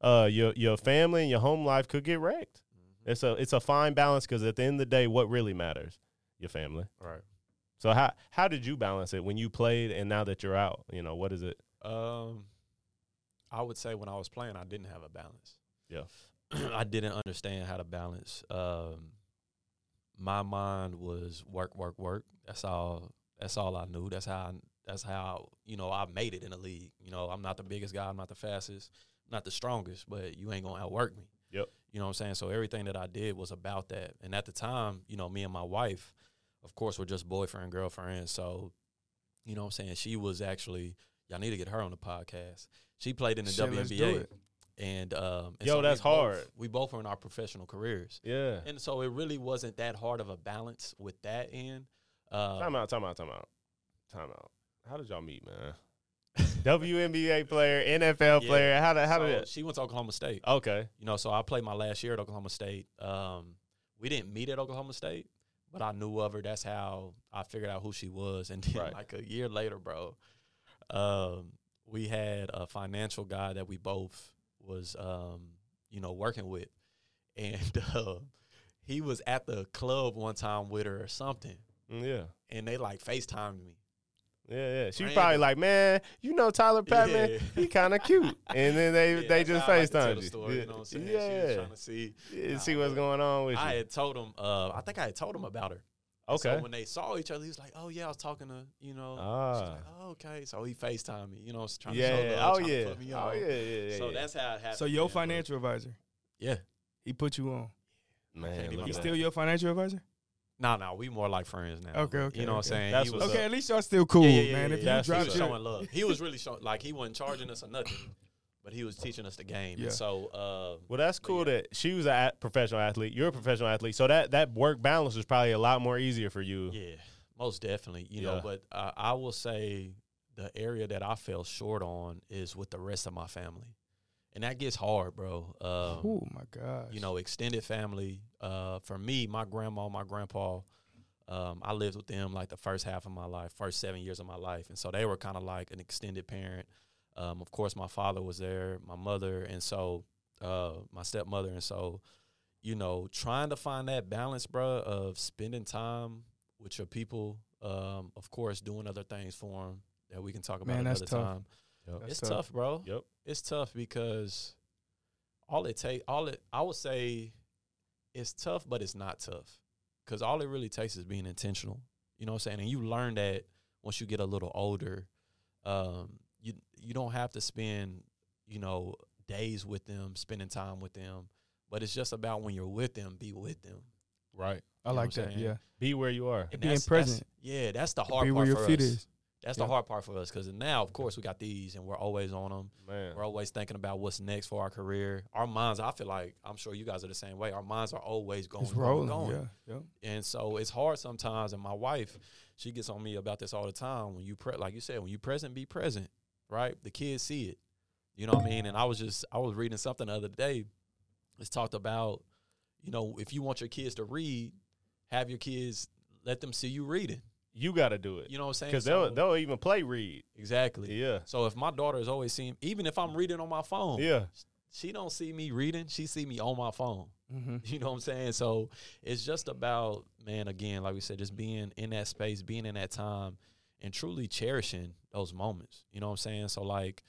uh, your your family and your home life could get wrecked. Mhm. It's a it's a fine balance because at the end of the day, what really matters, your family. Right. So how how did you balance it when you played and now that you're out? You know, what is it? Um, I would say when I was playing, I didn't have a balance. Yeah. I didn't understand how to balance. Um, my mind was work, work, work. That's all. That's all I knew. That's how. I, that's how you know I made it in the league. You know, I'm not the biggest guy. I'm not the fastest. not the strongest. But you ain't gonna outwork me. Yep. You know what I'm saying? So everything that I did was about that. And at the time, you know, me and my wife, of course, were just boyfriend girlfriend. So, you know what I'm saying? She was actually y'all need to get her on the podcast. She played in the Shit, let's do WNBA. And um and Yo, so we that's both- hard. We both were in our professional careers. Yeah. And so it really wasn't that hard of a balance with that end. Uh, Time out, time out, time out. Time out. How did y'all meet, man? WNBA player, NFL Yeah. player. How did how so did it? she went to Oklahoma State. Okay. You know, so I played my last year at Oklahoma State. Um, we didn't meet at Oklahoma State, but I knew of her. That's how I figured out who she was. And then, Right. like a year later, bro, um, we had a financial guy that we both was, um, you know, working with, and uh, he was at the club one time with her or something, Mm, Yeah. and they like Facetimed me. Yeah, yeah. She Random. probably like, man, you know Tyler Patmon, Yeah. he kind of cute. And then they Yeah, they just like FaceTimed you. story, yeah. You know what I'm saying? She was yeah. trying to see. Yeah, Nah, see what's going on with I you. had told him. Uh, I think I had told him about her. And Okay. So when they saw each other, he was like, "Oh yeah, I was talking to you know." she was Ah. like, oh, okay. So he Facetime me. You know, trying to show Yeah. love, Oh trying to yeah. put me Oh on. yeah. Yeah. yeah So yeah. that's how it happened. So your man, but- financial advisor, Yeah. he put you on. man. can't look even at He's still your financial advisor. No, no, we more like friends now. Okay, okay, You know what. I'm saying? That's he what's was, up. Okay, at least y'all still cool, yeah, yeah, yeah, man. yeah, if yeah. you That's he drop was what's up. showing love. He was really showing like he wasn't charging us or nothing, but he was teaching us the game. Yeah. And so, uh, Well, that's cool yeah. that she was a professional athlete. You're a professional athlete, so that that work balance was probably a lot more easier for you. Yeah, most definitely. You Yeah. know, but uh, I will say the area that I fell short on is with the rest of my family, and that gets hard, bro. Um, oh my god. you know, extended family. Uh, for me, my grandma, my grandpa, um, I lived with them like the first half of my life, first seven years of my life, and so they were kind of like an extended parent. Um, of course, my father was there, my mother, and so uh, my stepmother, and so you know, trying to find that balance, bro, of spending time with your people. Um, of course, doing other things for them that we can talk about Man, another tough. time. Yep. It's tough. tough. bro. Yep. It's tough because all it take, all it, I would say, it's tough, but it's not tough because all it really takes is being intentional. You know what I'm saying? And you learn that once you get a little older. Um, you you don't have to spend, you know, days with them, spending time with them, but it's just about when you're with them, be with them. Right. I You know like that. saying? Yeah. Be where you are. And Being that's- that's- present. yeah, that's the hard Be part where your for feet us. is. That's Yeah. the hard part for us because now, of course, we got these, and we're always on them. Man. We're always thinking about what's next for our career. Our minds, I feel like, I'm sure you guys are the same way. Our minds are always going, It's going, rolling. going. Yeah. Yeah. And so it's hard sometimes. And my wife, she gets on me about this all the time. When you pre- like you said, when you present, be present, right? The kids see it. You know what I mean? And I was just, I was reading something the other day. It's talked about, you know, if you want your kids to read, have your kids let them see you reading. You got to do it. You know what I'm saying? Because So- they'll, they'll even play read. exactly. Yeah. So if my daughter is always seeing, even if I'm reading on my phone, Yeah. she don't see me reading. She see me on my phone. Mm-hmm. You know what I'm saying? So it's just about, man, again, like we said, just being in that space, being in that time, and truly cherishing those moments. You know what I'm saying? So like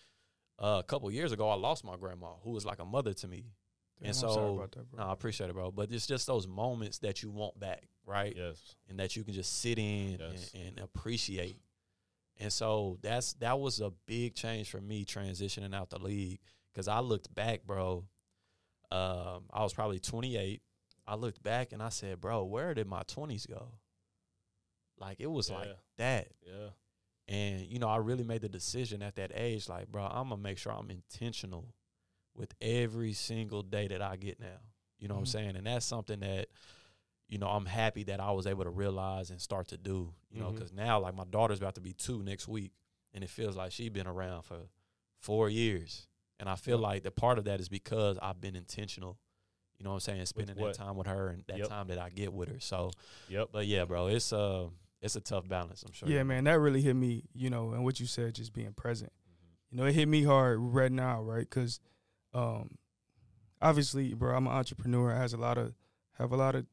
uh, a couple years ago, I lost my grandma, who was like a mother to me. Damn, and so, that, no, I appreciate it, bro. But it's just those moments that you want back, right? Yes. and that you can just sit in Yes. and, and appreciate. And so that's that was a big change for me transitioning out the league because I looked back, bro. Um, I was probably 28. I looked back and I said, bro, where did my 20s go? Like it was like that. Yeah. And you know, I really made the decision at that age, like, bro, I'm gonna make sure I'm intentional with every single day that I get now. You know what I'm Mhm. saying? And that's something that, you know, I'm happy that I was able to realize and start to do. You know, Mhm. because now, like, my daughter's about to be two next week, and it feels like she's been around for four years. And I feel like the part of that is because I've been intentional. You know what I'm saying? Spending that time with her and that Yep. time that I get with her. So, Yep. but yeah, bro, it's uh, it's a tough balance. I'm sure. Yeah, man, that really hit me. You know, and what you said, just being present. Mm-hmm. You know, it hit me hard right now, right? Because, um, obviously, bro, I'm an entrepreneur. I has a lot of have a lot of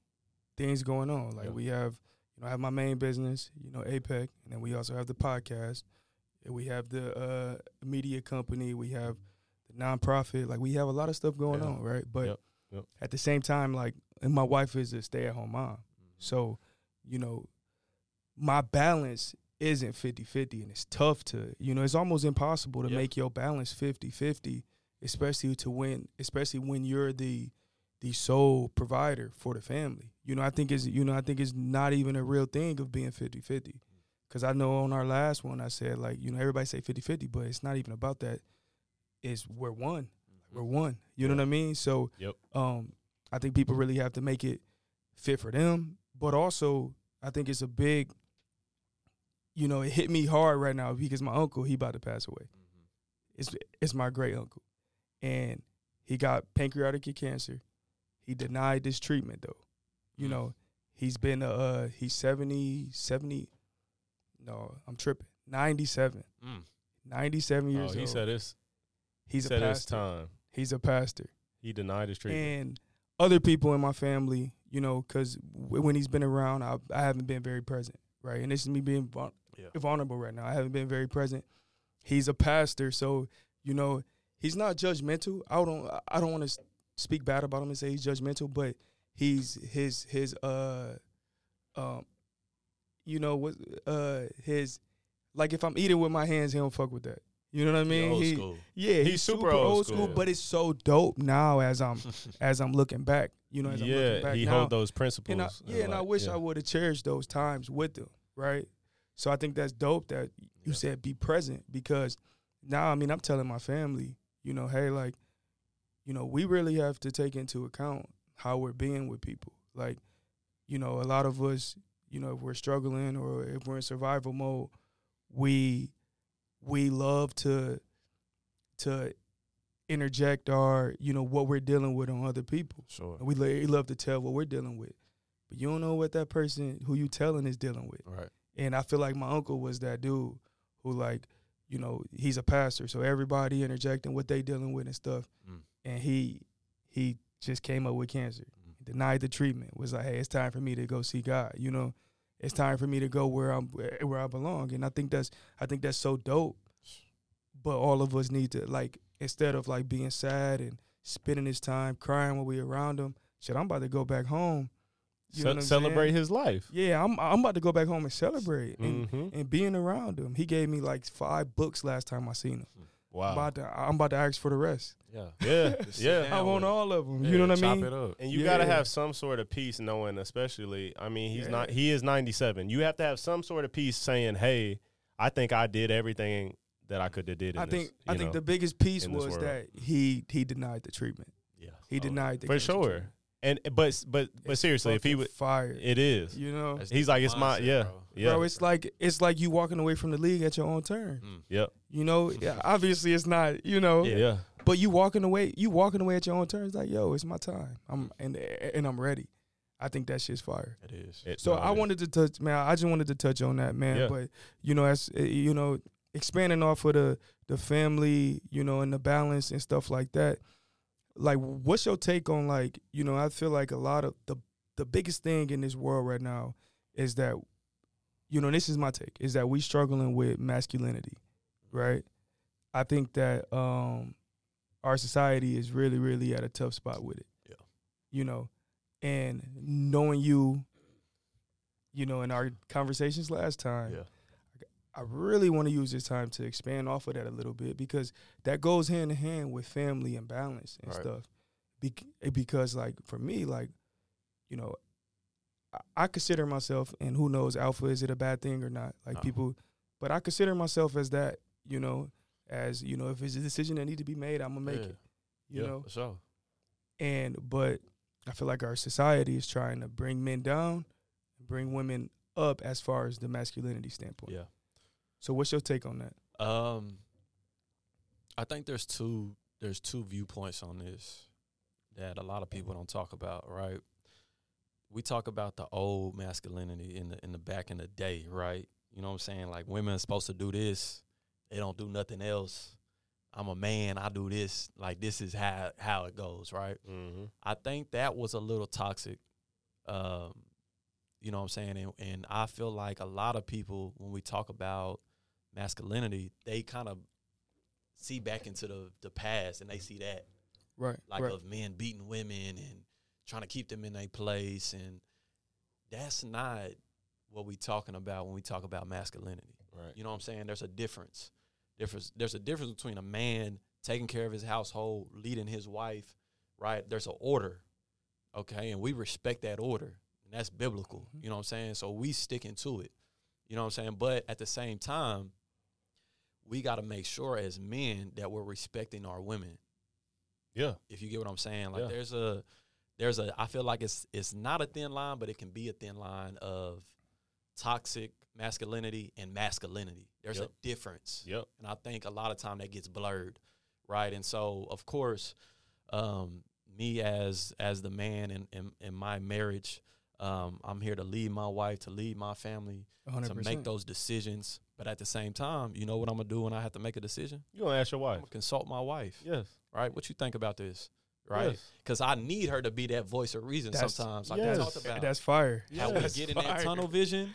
things going on. Like Yeah. we have, you know, I have my main business, you know, APEC, and then we also have the podcast. And we have the uh, media company. We have the nonprofit. Like we have a lot of stuff going Yeah. on, right? But Yep. Yep. at the same time, like, and my wife is a stay at home mom. Mhm. So, you know, my balance isn't 50 50, and it's tough to, you know, it's almost impossible to Yeah. make your balance 50 50, especially to win, especially when you're the, the sole provider for the family. You know, I think it's, you know, I think it's not even a real thing of being 50 50. Cause I know on our last one, I said, like, you know, everybody say 50 50, but it's not even about that. It's we're one. We're one. You know what I mean? So, Yep. um, I think people really have to make it fit for them. But also, I think it's a big, you know, it hit me hard right now because my uncle he about to pass away. Mhm. It's it's my great uncle, and he got pancreatic cancer. He denied this treatment though. You Mm. know, he's been uh he's 70, 70 No, I'm tripping. 97. Mm. 97 years Oh, he old. said it's he's a said it's pastor. time. He's a pastor. He denied his treatment. and other people in my family, you know, because when he's been around, I, I haven't been very present, right? And this is me being vul- Yeah. vulnerable right now. I haven't been very present. He's a pastor, so you know, he's not judgmental. I don't, I don't want to speak bad about him and say he's judgmental, but he's his his uh, um, you know what uh his like if I'm eating with my hands, he don't fuck with that. You know what I mean? old He- school. yeah, he's, super, old school, school. but it's so dope now as I'm as I'm looking back. You know, as I'm looking yeah, back he now. hold those principles. and I, yeah, and I like, wish yeah. I would have cherished those times with them, right? So I think that's dope that you Yeah. said be present because now I mean I'm telling my family, you know, hey, like, you know, we really have to take into account how we're being with people. Like, you know, a lot of us, you know, if we're struggling or if we're in survival mode, we we love to to interject our, you know, what we're dealing with on other people. Sure. And we lo- love to tell what we're dealing with. But you don't know what that person who you telling is dealing with. Right. And I feel like my uncle was that dude who like, you know, he's a pastor, so everybody interjecting what they dealing with and stuff. Mm. And he he just came up with cancer. Mm. Denied the treatment. Was like, hey, it's time for me to go see God, you know. it's time for me to go where I'm where I belong. And I think that's I think that's so dope. But all of us need to like instead of like being sad and spending his time crying when we around him. Shit, I'm about to go back home. You know Ce- what I'm celebrate saying? his life. Yeah, I'm I'm about to go back home and celebrate and, hmm and being around him. He gave me like five books last time I seen him. I'm Wow. about to I'm about to ask for the rest. Yeah. Yeah, yeah. I want with all of them. Yeah, you know what I chop mean? It up. And you got to have some sort of peace knowing, especially, I mean, he's Yeah. not, he is 97. You have to have some sort of peace saying, hey, I think I did everything that I could have did in I this, think I you think the biggest piece was world. that he he denied the treatment. Yeah. He Oh, denied the for cancer sure. treatment. And, but, but, but It's seriously, if he would, fired, it is. you know, That's He's like, it's my, yeah, bro. yeah. bro. It's like it's like you walking away from the league at your own turn. Mm. Yep. You know, yeah, obviously it's not. You know, Yeah. yeah. but you walking away, you walking away at your own turn. Like, yo, it's my time. I'm and and I'm ready. I think that shit's fire. It is. It- So no, I it is. wanted to touch, man. I just wanted to touch on that, man. Yeah. But you know, as uh, you know, expanding off of the the family, you know, and the balance and stuff like that. Like, what's your take on like, you know, I feel like a lot of the the biggest thing in this world right now is that, you know, this is my take, is that we struggling with masculinity, right? I think that um our society is really, really at a tough spot with it. Yeah. You know, and knowing you, you know, in our conversations last time, Yeah. I really want to use this time to expand off of that a little bit because that goes hand in hand with family and balance and Right. stuff. Eh, because like for me, like, you know, I, I consider myself, and who knows, alpha is it a bad thing or not? Like No. people, but I consider myself as that. You know, as you know, if it's a decision that need to be made, I'm gonna make Yeah. it. You Yeah. know, So. and but I feel like our society is trying to bring men down, bring women up as far as the masculinity standpoint. Yeah. So what's your take on that? Um, I think there's two there's two viewpoints on this that a lot of people don't talk about, right? We talk about the old masculinity in the in the back in the day, right? You know what I'm saying? Like women are supposed to do this, they don't do nothing else. I'm a man, I do this. Like this is how how it goes, right? Mm-hmm. I think that was a little toxic. Um, you know what I'm saying? And, and I feel like a lot of people, when we talk about masculinity, they kind of see back into the, the past and they see that, Right. like right. of men beating women and trying to keep them in their place. And that's not what we're talking about when we talk about masculinity. Right. You know what I'm saying? There's a difference. Difference. There's a difference between a man taking care of his household, leading his wife, right? There's an order, okay, and we respect that order, and that's biblical. Mhm. You know what I'm saying? So we sticking to it. You know what I'm saying? But at the same time, we got to make sure as men that we're respecting our women. Yeah. If you get what I'm saying, like Yeah. there's a there's a I feel like it's it's not a thin line, but it can be a thin line of toxic masculinity and masculinity. There's Yep. a difference. Yep. And I think a lot of time that gets blurred, right? And so, of course, um, me as as the man in in, in my marriage, um, I'm here to lead my wife, to lead my family, 100%. to make those decisions. But at the same time, you know what I'm gonna do when I have to make a decision? You're gonna ask your I'm wife? gonna consult my wife, Yes. right? What you think about this, right? Yes. Because I need her to be that voice of reason That's- sometimes, like yes. we talked about. That's fire. How we get in that tunnel vision.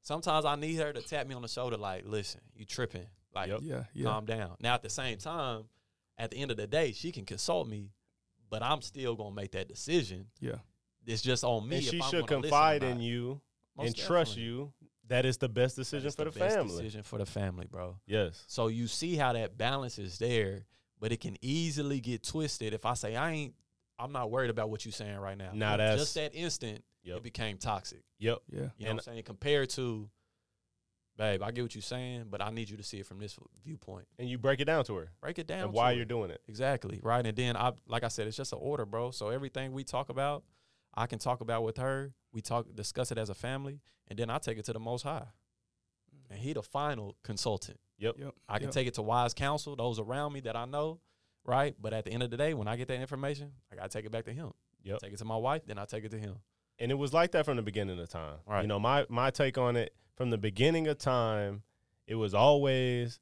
Sometimes I need her to tap me on the shoulder, like, "Listen, you tripping? Like, Yep. Yeah, yeah. calm down." Now, at the same time, at the end of the day, she can consult me, but I'm still gonna make that decision. yeah. It's just on me. and if she I'm should gonna listen or confide in you Most and trust you. That is the best decision for the, best family. Decision for the family, bro. Yes. So you see how that balance is there, but it can easily get twisted if I say I ain't. I'm not worried about what you're saying right now. Nah, Boom, that's- just that instant. Yep. It became toxic. Yep. Yeah. You know And- what I'm saying? Compared to, babe, I get what you're saying, but I need you to see it from this viewpoint. And you break it down to her Break it down. and to why it. you're doing it. exactly right. And then I, like I said, it's just an order, bro. So everything we talk about, I can talk about with her. We talk, discuss it as a family, and then I take it to the Most High, mm. and he the final consultant. Yep. I can yep. take it to wise counsel, those around me that I know, right? But at the end of the day, when I get that information, I gotta take it back to him. Yep. Take it to my wife, then I take it to him. And it was like that from the beginning of time. Right. You know, my my take on it from the beginning of time, it was always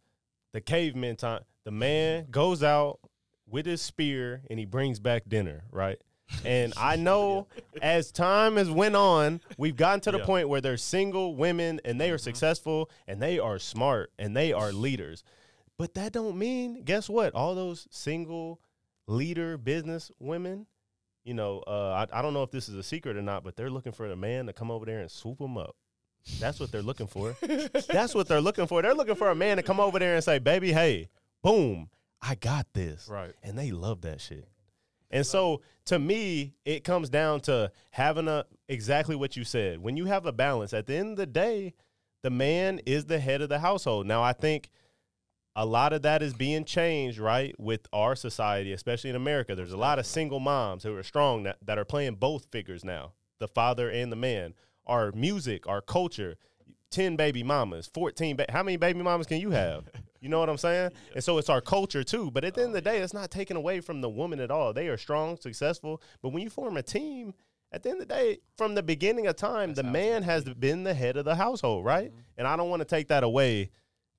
the caveman time. The man goes out with his spear and he brings back dinner, right? And I know as time has went on, we've gotten to the Yeah. point where there's single women and they are successful and they are smart and they are leaders. But that don't mean, guess what? All those single leader business women, you know, uh, I, I don't know if this is a secret or not, but they're looking for a man to come over there and swoop them up. That's what they're looking for. That's what they're looking for. They're looking for a man to come over there and say, "Baby, hey, boom, I got this." Right. And they love that shit. And so to me, it comes down to having a exactly what you said. When you have a balance, at the end of the day, the man is the head of the household. Now, I think a lot of that is being changed, right, with our society, especially in America. There's a lot of single moms who are strong that, that are playing both figures now, the father and the man. Our music, our culture, 10 baby mamas, 14 ba- how many baby mamas can you have? You know what I'm saying? And so it's our culture too. But at the end of the day, it's not taken away from the woman at all. They are strong, successful. But when you form a team, at the end of the day, from the beginning of time, the man has been the head of the household, right? And I don't want to take that away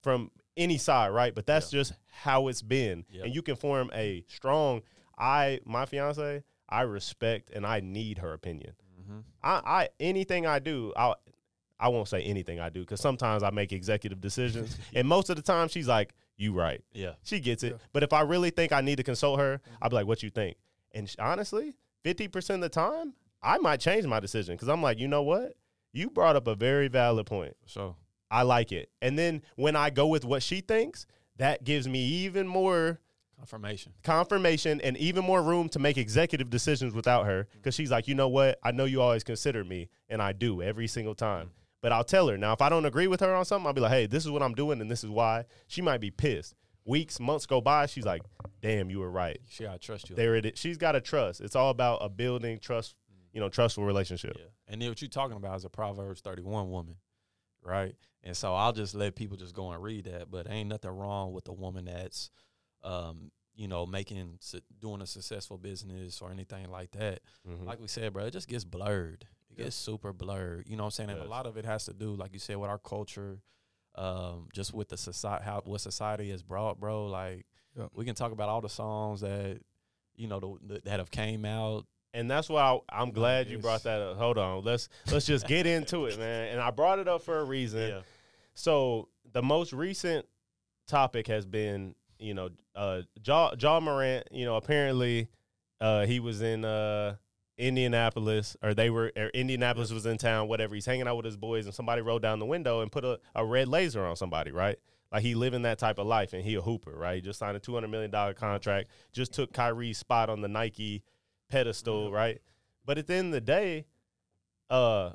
from any side, right? But that's just how it's been. Yeah. And you can form a strong I my fiance, I respect and I need her opinion. Mm-hmm. I, I anything I do, I I won't say anything I do because sometimes I make executive decisions, and most of the time she's like, "You right." Yeah. She gets it. Yeah. But if I really think I need to consult her, mm-hmm. I'll be like, "What you think?" And sh- honestly, fifty percent of the time, I might change my decision because I'm like, you know what? You brought up a very valid point. So I like it. And then when I go with what she thinks, that gives me even more confirmation. confirmation and even more room to make executive decisions without her because mm-hmm. she's like, you know what? I know you always consider me, and I do every single time. Mm-hmm. But I'll tell her now if I don't agree with her on something, I'll be like, hey, this is what I'm doing, and this is why. She might be pissed. Weeks, months go by, she's like, damn, you were right. She gotta trust you. There it is. She's got to trust. It's all about a building trust, you know, trustful relationship. Yeah. And then what you're talking about is a Proverbs 31 woman, right? And so I'll just let people just go and read that. But ain't nothing wrong with a woman that's, um, you know, making, doing a successful business or anything like that. Mhm. Like we said, bro, it just gets blurred. It Yeah. gets super blurred. You know what I'm saying? And Yes. a lot of it has to do, like you said, with our culture, um, just with the society, how what society has brought, bro. Like Yeah. we can talk about all the songs that, you know, the, the, that have came out. and that's why I, I'm glad you brought that up. Hold on, let's let's just get into it, man. And I brought it up for a reason. So the most recent topic has been, you know, uh, Ja, Ja Morant. You know, apparently, uh, he was in uh, Indianapolis, or they were, or Indianapolis was in town. Whatever. He's hanging out with his boys, and somebody rolled down the window and put a, a red laser on somebody. Right. Like he living that type of life, and he a hooper, right? He just signed a two hundred million dollar contract. Just took Kyrie's spot on the Nike pedestal, right? But at the end of the day, uh,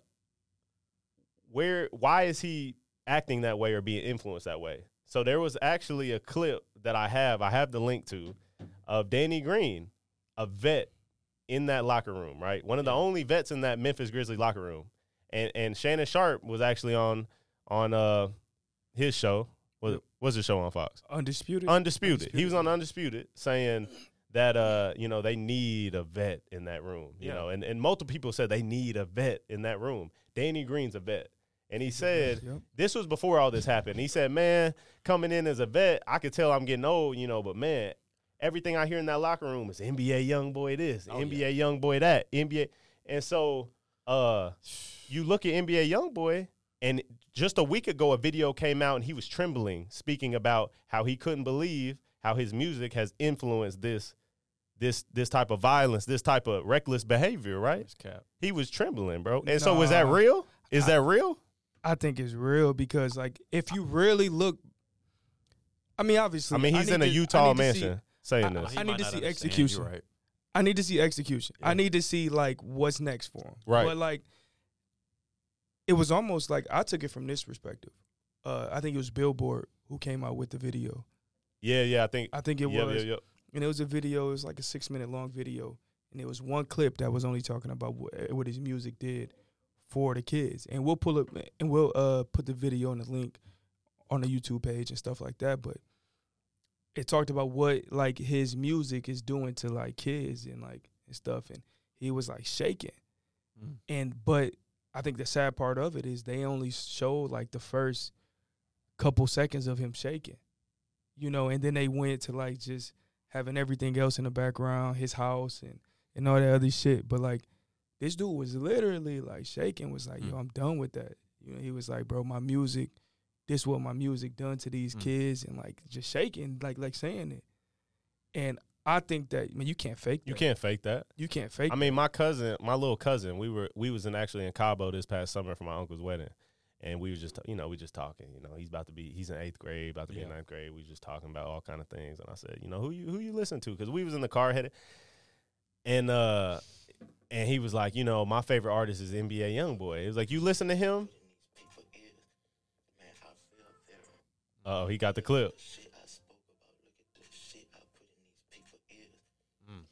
where why is he acting that way or being influenced that way? So there was actually a clip that I have, I have the link to, of Danny Green, a vet in that locker room, right? One of the only vets in that Memphis Grizzlies locker room. And and Shannon Sharpe was actually on on uh his show. Was was the show on Fox? Undisputed. Undisputed. He was on Undisputed saying that uh, you know, they need a vet in that room. You Yeah. know, and, and multiple people said they need a vet in that room. Danny Green's a vet. And he said Yep. this was before all this happened. He said, Man, coming in as a vet, I could tell I'm getting old, you know, but man, everything I hear in that locker room is NBA YoungBoy this, Oh, NBA yeah. young boy that, NBA. And so uh you look at NBA YoungBoy, and just a week ago a video came out and he was trembling, speaking about how he couldn't believe how his music has influenced this this this type of violence, this type of reckless behavior, right? Cap. He was trembling, bro. And so was that real? Is I- that real? I think it's real because like if you really look, I mean obviously. I mean, he's need in a to- Utah mansion saying I- this. I need to see execution. You're right. I need to see execution. Yeah. I need to see like what's next for him. Right. But like, it was almost like I took it from this perspective. Uh, I think it was Billboard who came out with the video. Yeah, yeah, I think. I think it yeah, was, yeah, yeah. and it was a video. It was like a six minute long video, and it was one clip that was only talking about what, what his music did for the kids. And we'll pull up and we'll uh put the video and the link on the YouTube page and stuff like that. But it talked about what like his music is doing to like kids and like and stuff, and he was like shaking. Mm. And but I think the sad part of it is they only showed like the first couple seconds of him shaking, you know, and then they went to like just having everything else in the background, his house and and all that other shit. But like, this dude was literally like shaking. Was like, yo, Mm. I'm done with that. You know, he was like, bro, my music, this what my music done to these Mm. kids, and like just shaking, like like saying it. And I think that I mean, you can't fake. That. You that. can't fake that. You can't fake. I mean, my cousin, my little cousin, we were we was in actually in Cabo this past summer for my uncle's wedding, and we was just you know we just talking. You know, he's about to be he's in eighth grade, about to be in ninth grade. We was just talking about all kind of things, and I said, you know, who you who you listen to? Because we was in the car headed, and uh, and he was like, you know, my favorite artist is NBA YoungBoy. It was like, you listen to him? Oh, he got the clip. Mm.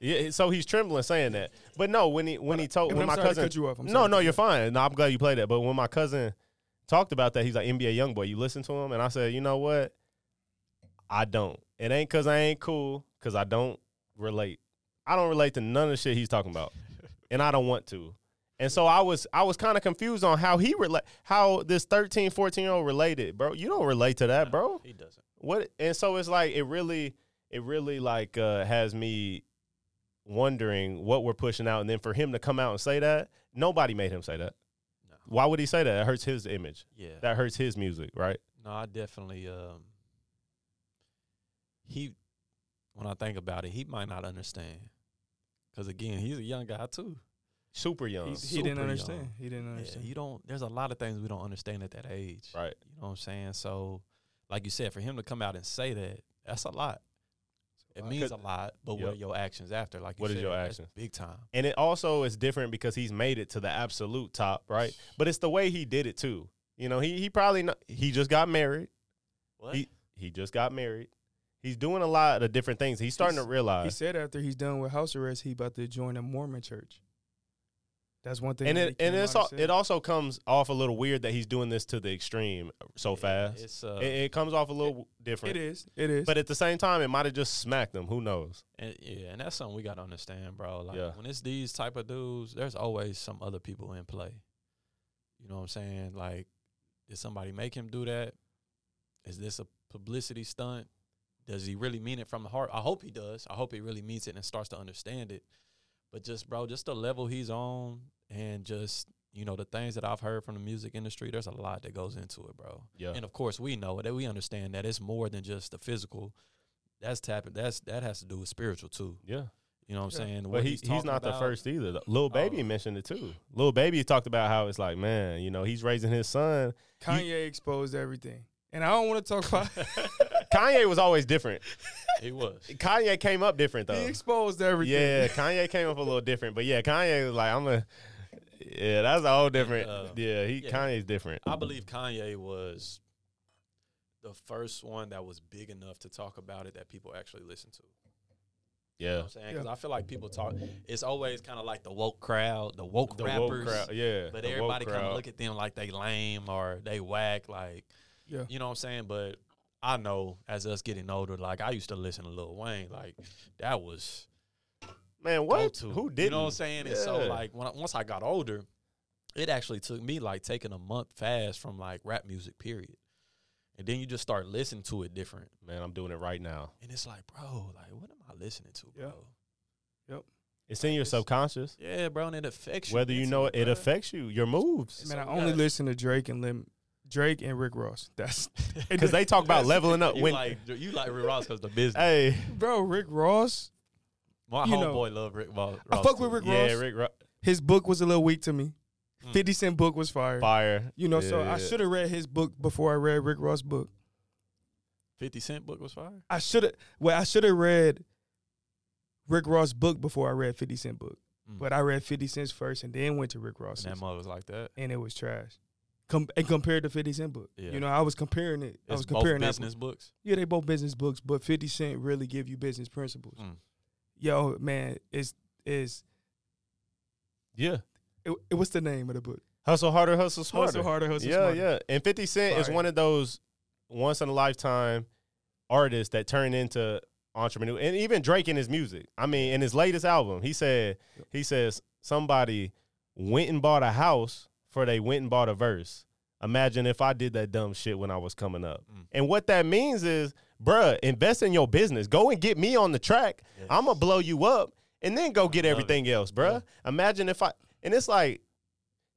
Yeah, so he's trembling saying that. But no, when he when he told when I'm my sorry to cousin cut you off. I'm no, sorry no, you're fine. No, I'm glad you played that. But when my cousin talked about that, he's like NBA YoungBoy. You listen to him, and I said, you know what? I don't. It ain't because I ain't cool. Because I don't relate. I don't relate to none of the shit he's talking about, and I don't want to. And so I was I was kind of confused on how he relate how this 13, 14 year old related, bro. You don't relate to that, bro He doesn't. what and so it's like it really it really like uh has me wondering what we're pushing out and then for him to come out and say that nobody made him say that No. why would he say that it hurts his image Yeah. that hurts his music right No, I definitely um he when I think about it, he might not understand. Cause again, he's a young guy too. Super young He's- he didn't understand. young. He didn't Yeah, understand. you don't there's a lot of things we don't understand at that age. right You know what I'm saying? So like you said, for him to come out and say that, that's a lot. It lot. means a lot, but what are your actions after? Like you What is said, your that's actions? Big time. and it also is different because he's made it to the absolute top right but it's the way he did it too you know he he probably not, he just got married What? he he just got married he's doing a lot of different things he's starting He's- to realize. He said after he's done with house arrest, he about to join a Mormon church. That's one thing. and it and came it's all, it also comes off a little weird that he's doing this to the extreme so Yeah, fast. It's uh it, it comes off a little different. It is. It is. But at the same time, it might have just smacked him. Who knows? And, yeah, and that's something we gotta understand, bro. Like Yeah. when it's these type of dudes, there's always some other people in play. You know what I'm saying? Like, did somebody make him do that? Is this a publicity stunt? Does he really mean it from the heart? I hope he does. I hope he really means it and starts to understand it. But just, bro, just the level he's on, and just you know the things that I've heard from the music industry. There's a lot that goes into it, bro. Yeah. And of course, we know that we understand that it's more than just the physical. That's tapping. That's that has to do with spiritual too. yeah. You know what I'm saying? But What he, he's, talking not the first either. Lil oh. Baby Oh. mentioned it too. Lil Baby talked about how it's like, man, you know, he's raising his son. Kanye exposed everything, and I don't want to talk about. Kanye was always different. He was. Kanye came up different though. he though. exposed everything. Yeah, Kanye came up a little different. But yeah, Kanye was like, I'm a. Yeah, that's all whole different. uh, yeah, he yeah. Kanye's different. I believe Kanye was the first one that was big enough to talk about it that people actually listen to. You know Yeah, what I'm saying? Because Yeah. I feel like people talk. It's always kind of like the woke crowd, the woke the rappers. woke crowd. Yeah, But the everybody kind of look at them like they lame or they whack. Like Yeah. you know what I'm saying? But I know as us getting older, like I used to listen to Lil Wayne. Like that was Man, what? go-to. Who did? You know what I'm saying? And so like when I, once I got older, it actually took me like taking a month fast from like rap music, period. And then you just start listening to it different. Man, I'm doing it right now. And it's like, bro, like what am I listening to, bro? Yep. It's in your subconscious. Yeah, bro, and it affects you. Whether you know it, it affects you. Your moves. Man, I So we only got- listen to Drake and Lim, Drake and Rick Ross. That's Because they talk about leveling up. You When like you like Rick Ross because the business. hey, bro. Rick Ross. My you know, homeboy love Rick Ross. I fuck with. Rick yeah, Rick Ro- His book was a little weak to me. Mm. Fifty Cent book was fire. fire. You know, so Yeah. I should have read his book before I read Rick Ross' book. Fifty Cent book was fire. I should have. Well, I should have read Rick Ross' book before I read Fifty Cent book. Mm. But I read Fifty Cent's first and then went to Rick Ross. And that mother was like that. and it was trash. Com- and compared to Fifty Cent book, Yeah. you know, I was comparing it. I It's was both comparing that business books. Yeah, they both business books, but Fifty Cent really give you business principles. Mm. Yo, man, is is Yeah. it, it, what's the name of the book? Hustle harder, hustle smarter. Hustle harder, hustle yeah, smarter. yeah. yeah. And 50 Cent is one of those once in a lifetime artists that turn into entrepreneur. And even Drake in his music. I mean, in his latest album, he said he says somebody went and bought a house for they went and bought a verse. Imagine if I did that dumb shit when I was coming up. Mm. And what that means is bruh, invest in your business. Go and get me on the track. Yes. I'm gonna blow you up, and then go get everything else, bruh. Imagine if I and it's like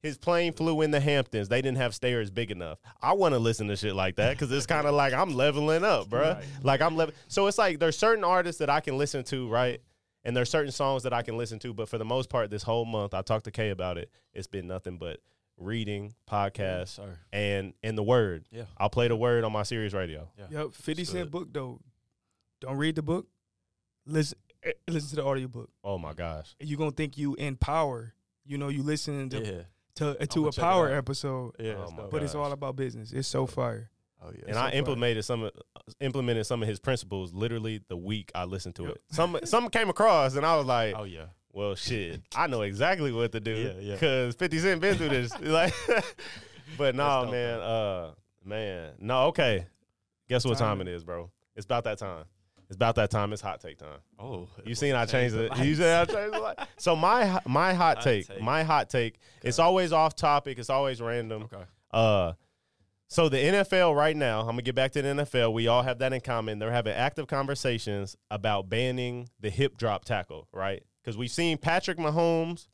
his plane flew in the Hamptons. They didn't have stairs big enough. I want to listen to shit like that because it's kind of like I'm leveling up, bruh. Right. Like I'm level. So it's like there's certain artists that I can listen to, right? And there's certain songs that I can listen to, but for the most part, this whole month, I talked to Kay about it. It's been nothing but reading, podcasts, sir. and and the word. Yeah. I'll play the word on my Sirius radio. Yeah. Yep, Fifty Cent Cent book though. Don't read the book. Listen, eh, listen to the audiobook. Oh my gosh. You're gonna think you in power. You know, you listening to Yeah. to, to I'ma a check it power out. episode, Yeah. Oh that's my dope. but it's all about business. It's so fire. Oh yeah. And so I fire. implemented some of- implemented some of his principles literally the week I listened to Yep. it. Some some came across and I was like, Oh yeah. Well shit, I know exactly what to do. Yeah, yeah. Cause 50 Cent been through this. like But no, dope, man, uh man. No, okay. Guess what time it is, bro? It's about that time. It's about that time. It's hot take time. Oh. You seen I changed it. You seen I changed the light. So my my hot Hot take, take. my hot take. It's always off topic. It's always random. Okay. Uh, so the NFL right now, I'm gonna get back to the NFL. We all have that in common. They're having active conversations about banning the hip drop tackle, right? Because we've seen Patrick Mahomes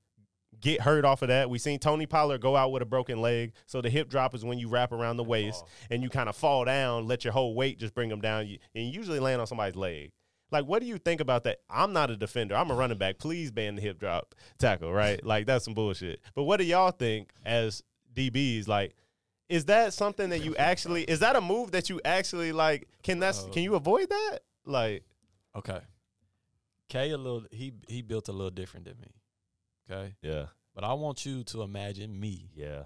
get hurt off of that. We've seen Tony Pollard go out with a broken leg. So the hip drop is when you wrap around the waist fall. and you kind of fall down, let your whole weight just bring them down, you, and you usually land on somebody's leg. Like, what do you think about that? I'm not a defender. I'm a running back. Please ban the hip drop tackle, right? Like, that's some bullshit. But what do y'all think as DBs? Like, is that something that you actually? Is that a move that you actually like? Can that? Uh, can you avoid that? Like, Okay. K a little he he built a little different than me. Okay. yeah, But I want you to imagine me yeah,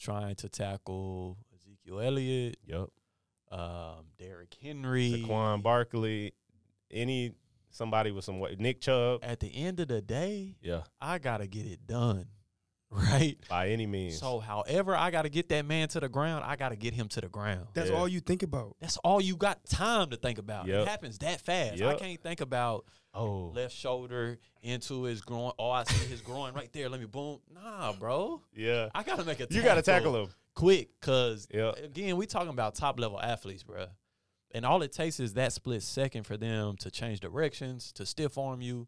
trying to tackle Ezekiel Elliott, yep. um, Derrick Henry. Saquon Barkley, any somebody with some weight, Nick Chubb, At the end of the day, yeah, I gotta get it done. Right? by any means. So however I gotta get that man to the ground, I gotta get him to the ground. That's Yeah. all you think about. That's all you got time to think about. Yep. It happens that fast. I can't think about oh, left shoulder into his groin. Oh, I see his groin right there. Let me boom. Nah, bro. yeah. I gotta make a. You got to tackle him. quick, cause Yeah. again, we talking about top level athletes, bro. And all it takes is that split second for them to change directions, to stiff arm you.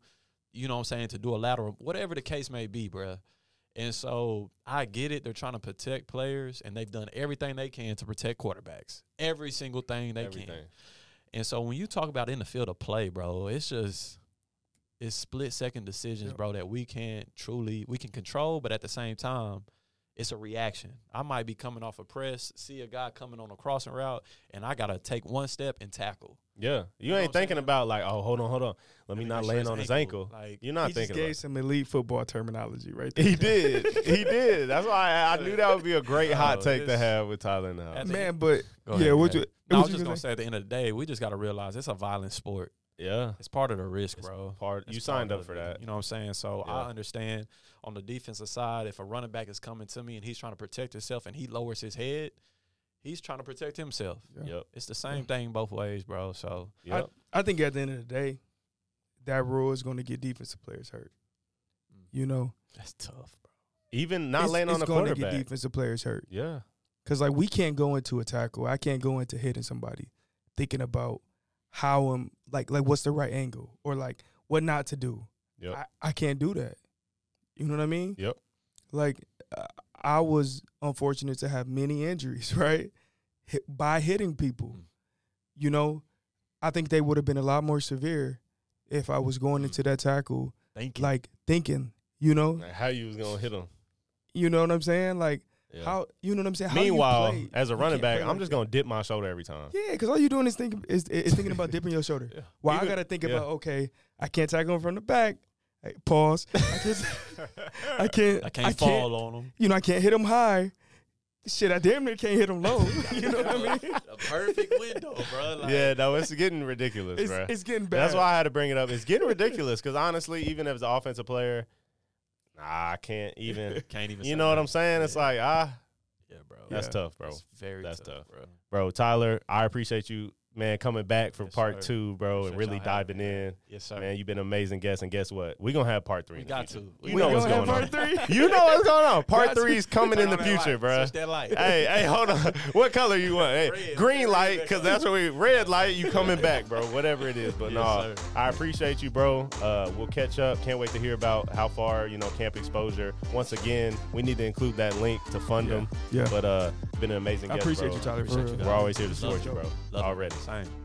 You know what I'm saying? To do a lateral, whatever the case may be, bro. And so I get it. They're trying to protect players, and they've done everything they can to protect quarterbacks. Every single thing they can. And so when you talk about in the field of play, bro, it's just it's split second decisions, Yep. bro, that we can't truly we can control, but at the same time, it's a reaction. I might be coming off a press, see a guy coming on a crossing route, and I gotta take one step and tackle. Yeah, you, know ain't thinking saying? about like, oh, hold on, hold on, let me me not make sure land his on his ankle, ankle. like- You're not he just thinking gave about. some elite football terminology right there. He did, he did. That's why I, I knew that would be a great oh, hot Oh, take to have with Tyler in the house. At the- Man, but Go yeah, ahead, what you? No, I was you just gonna gonna say at the end of the day, we just gotta realize it's a violent sport. Yeah, It's part of the risk, It's bro. part. It's You signed up for that. You know what I'm saying? So Yeah. I understand on the defensive side, if a running back is coming to me and he's trying to protect himself and he lowers his head, he's trying to protect himself. Yeah. Yep, It's the same thing both ways, bro. So yep. I think at the end of the day, that rule is going to get defensive players hurt. Mm. You know, that's tough, bro. Even not it's, laying on it's the gonna quarterback. get defensive players hurt. Yeah, Cause like we can't go into a tackle. I can't go into hitting somebody thinking about how I'm like like what's the right angle or like what not to do. yep, I, I can't do that. You know what I mean? yep. Like uh, I was unfortunate to have many injuries, right? Hit, by hitting people. Mm. You know, I think they would have been a lot more severe if I was going Mm. into that tackle Thank you. like thinking, you know, Like, how you was gonna hit them. you know what I'm saying? Like Yeah. how you know what I'm saying? How Meanwhile, as a running back, I'm like just that. gonna dip my shoulder every time. Yeah, because all you're doing is thinking is, is thinking about dipping your shoulder. Yeah. Well, I gotta think yeah. about okay, I can't tackle him from the back. Hey, pause. I can't. I can't. I can't fall on him. You know, I can't hit him high. Shit, I damn near can't hit him low. you know what I mean? A perfect window, bro. Like, yeah, no, it's getting ridiculous, It's, bro. it's getting bad. That's why I had to bring it up. It's getting ridiculous because honestly, even as an offensive player, nah, I can't even. Can't even. You know what that. I'm saying? It's Yeah. like ah, Yeah, bro. that's Yeah. tough, bro. It's very That's tough, tough. bro. Bro, Tyler, I appreciate you man, coming back for Yes, part sir. two, bro, and really diving me, in. Yes, sir. Man, you've been an amazing guest, and guess what? We're gonna have part three. We got future. to. You We know what's have going on. part three? You know what's going on. Part three is coming in the Turn on that future, light. bro. Switch that light. hey, hey, hold on. What color you want? Hey, Red. green light, because that's what we. Red light, you coming back, bro. Whatever it is, but Yes, no, sir. I appreciate you, bro. Uh, we'll catch up. Can't wait to hear about how far you know camp exposure. Once again, we need to include that link to fund Yeah. them. Yeah. But uh, been an amazing I guest, appreciate bro. you, Tyler. Appreciate real. you, We're always here to support you, you. bro. Already. Same.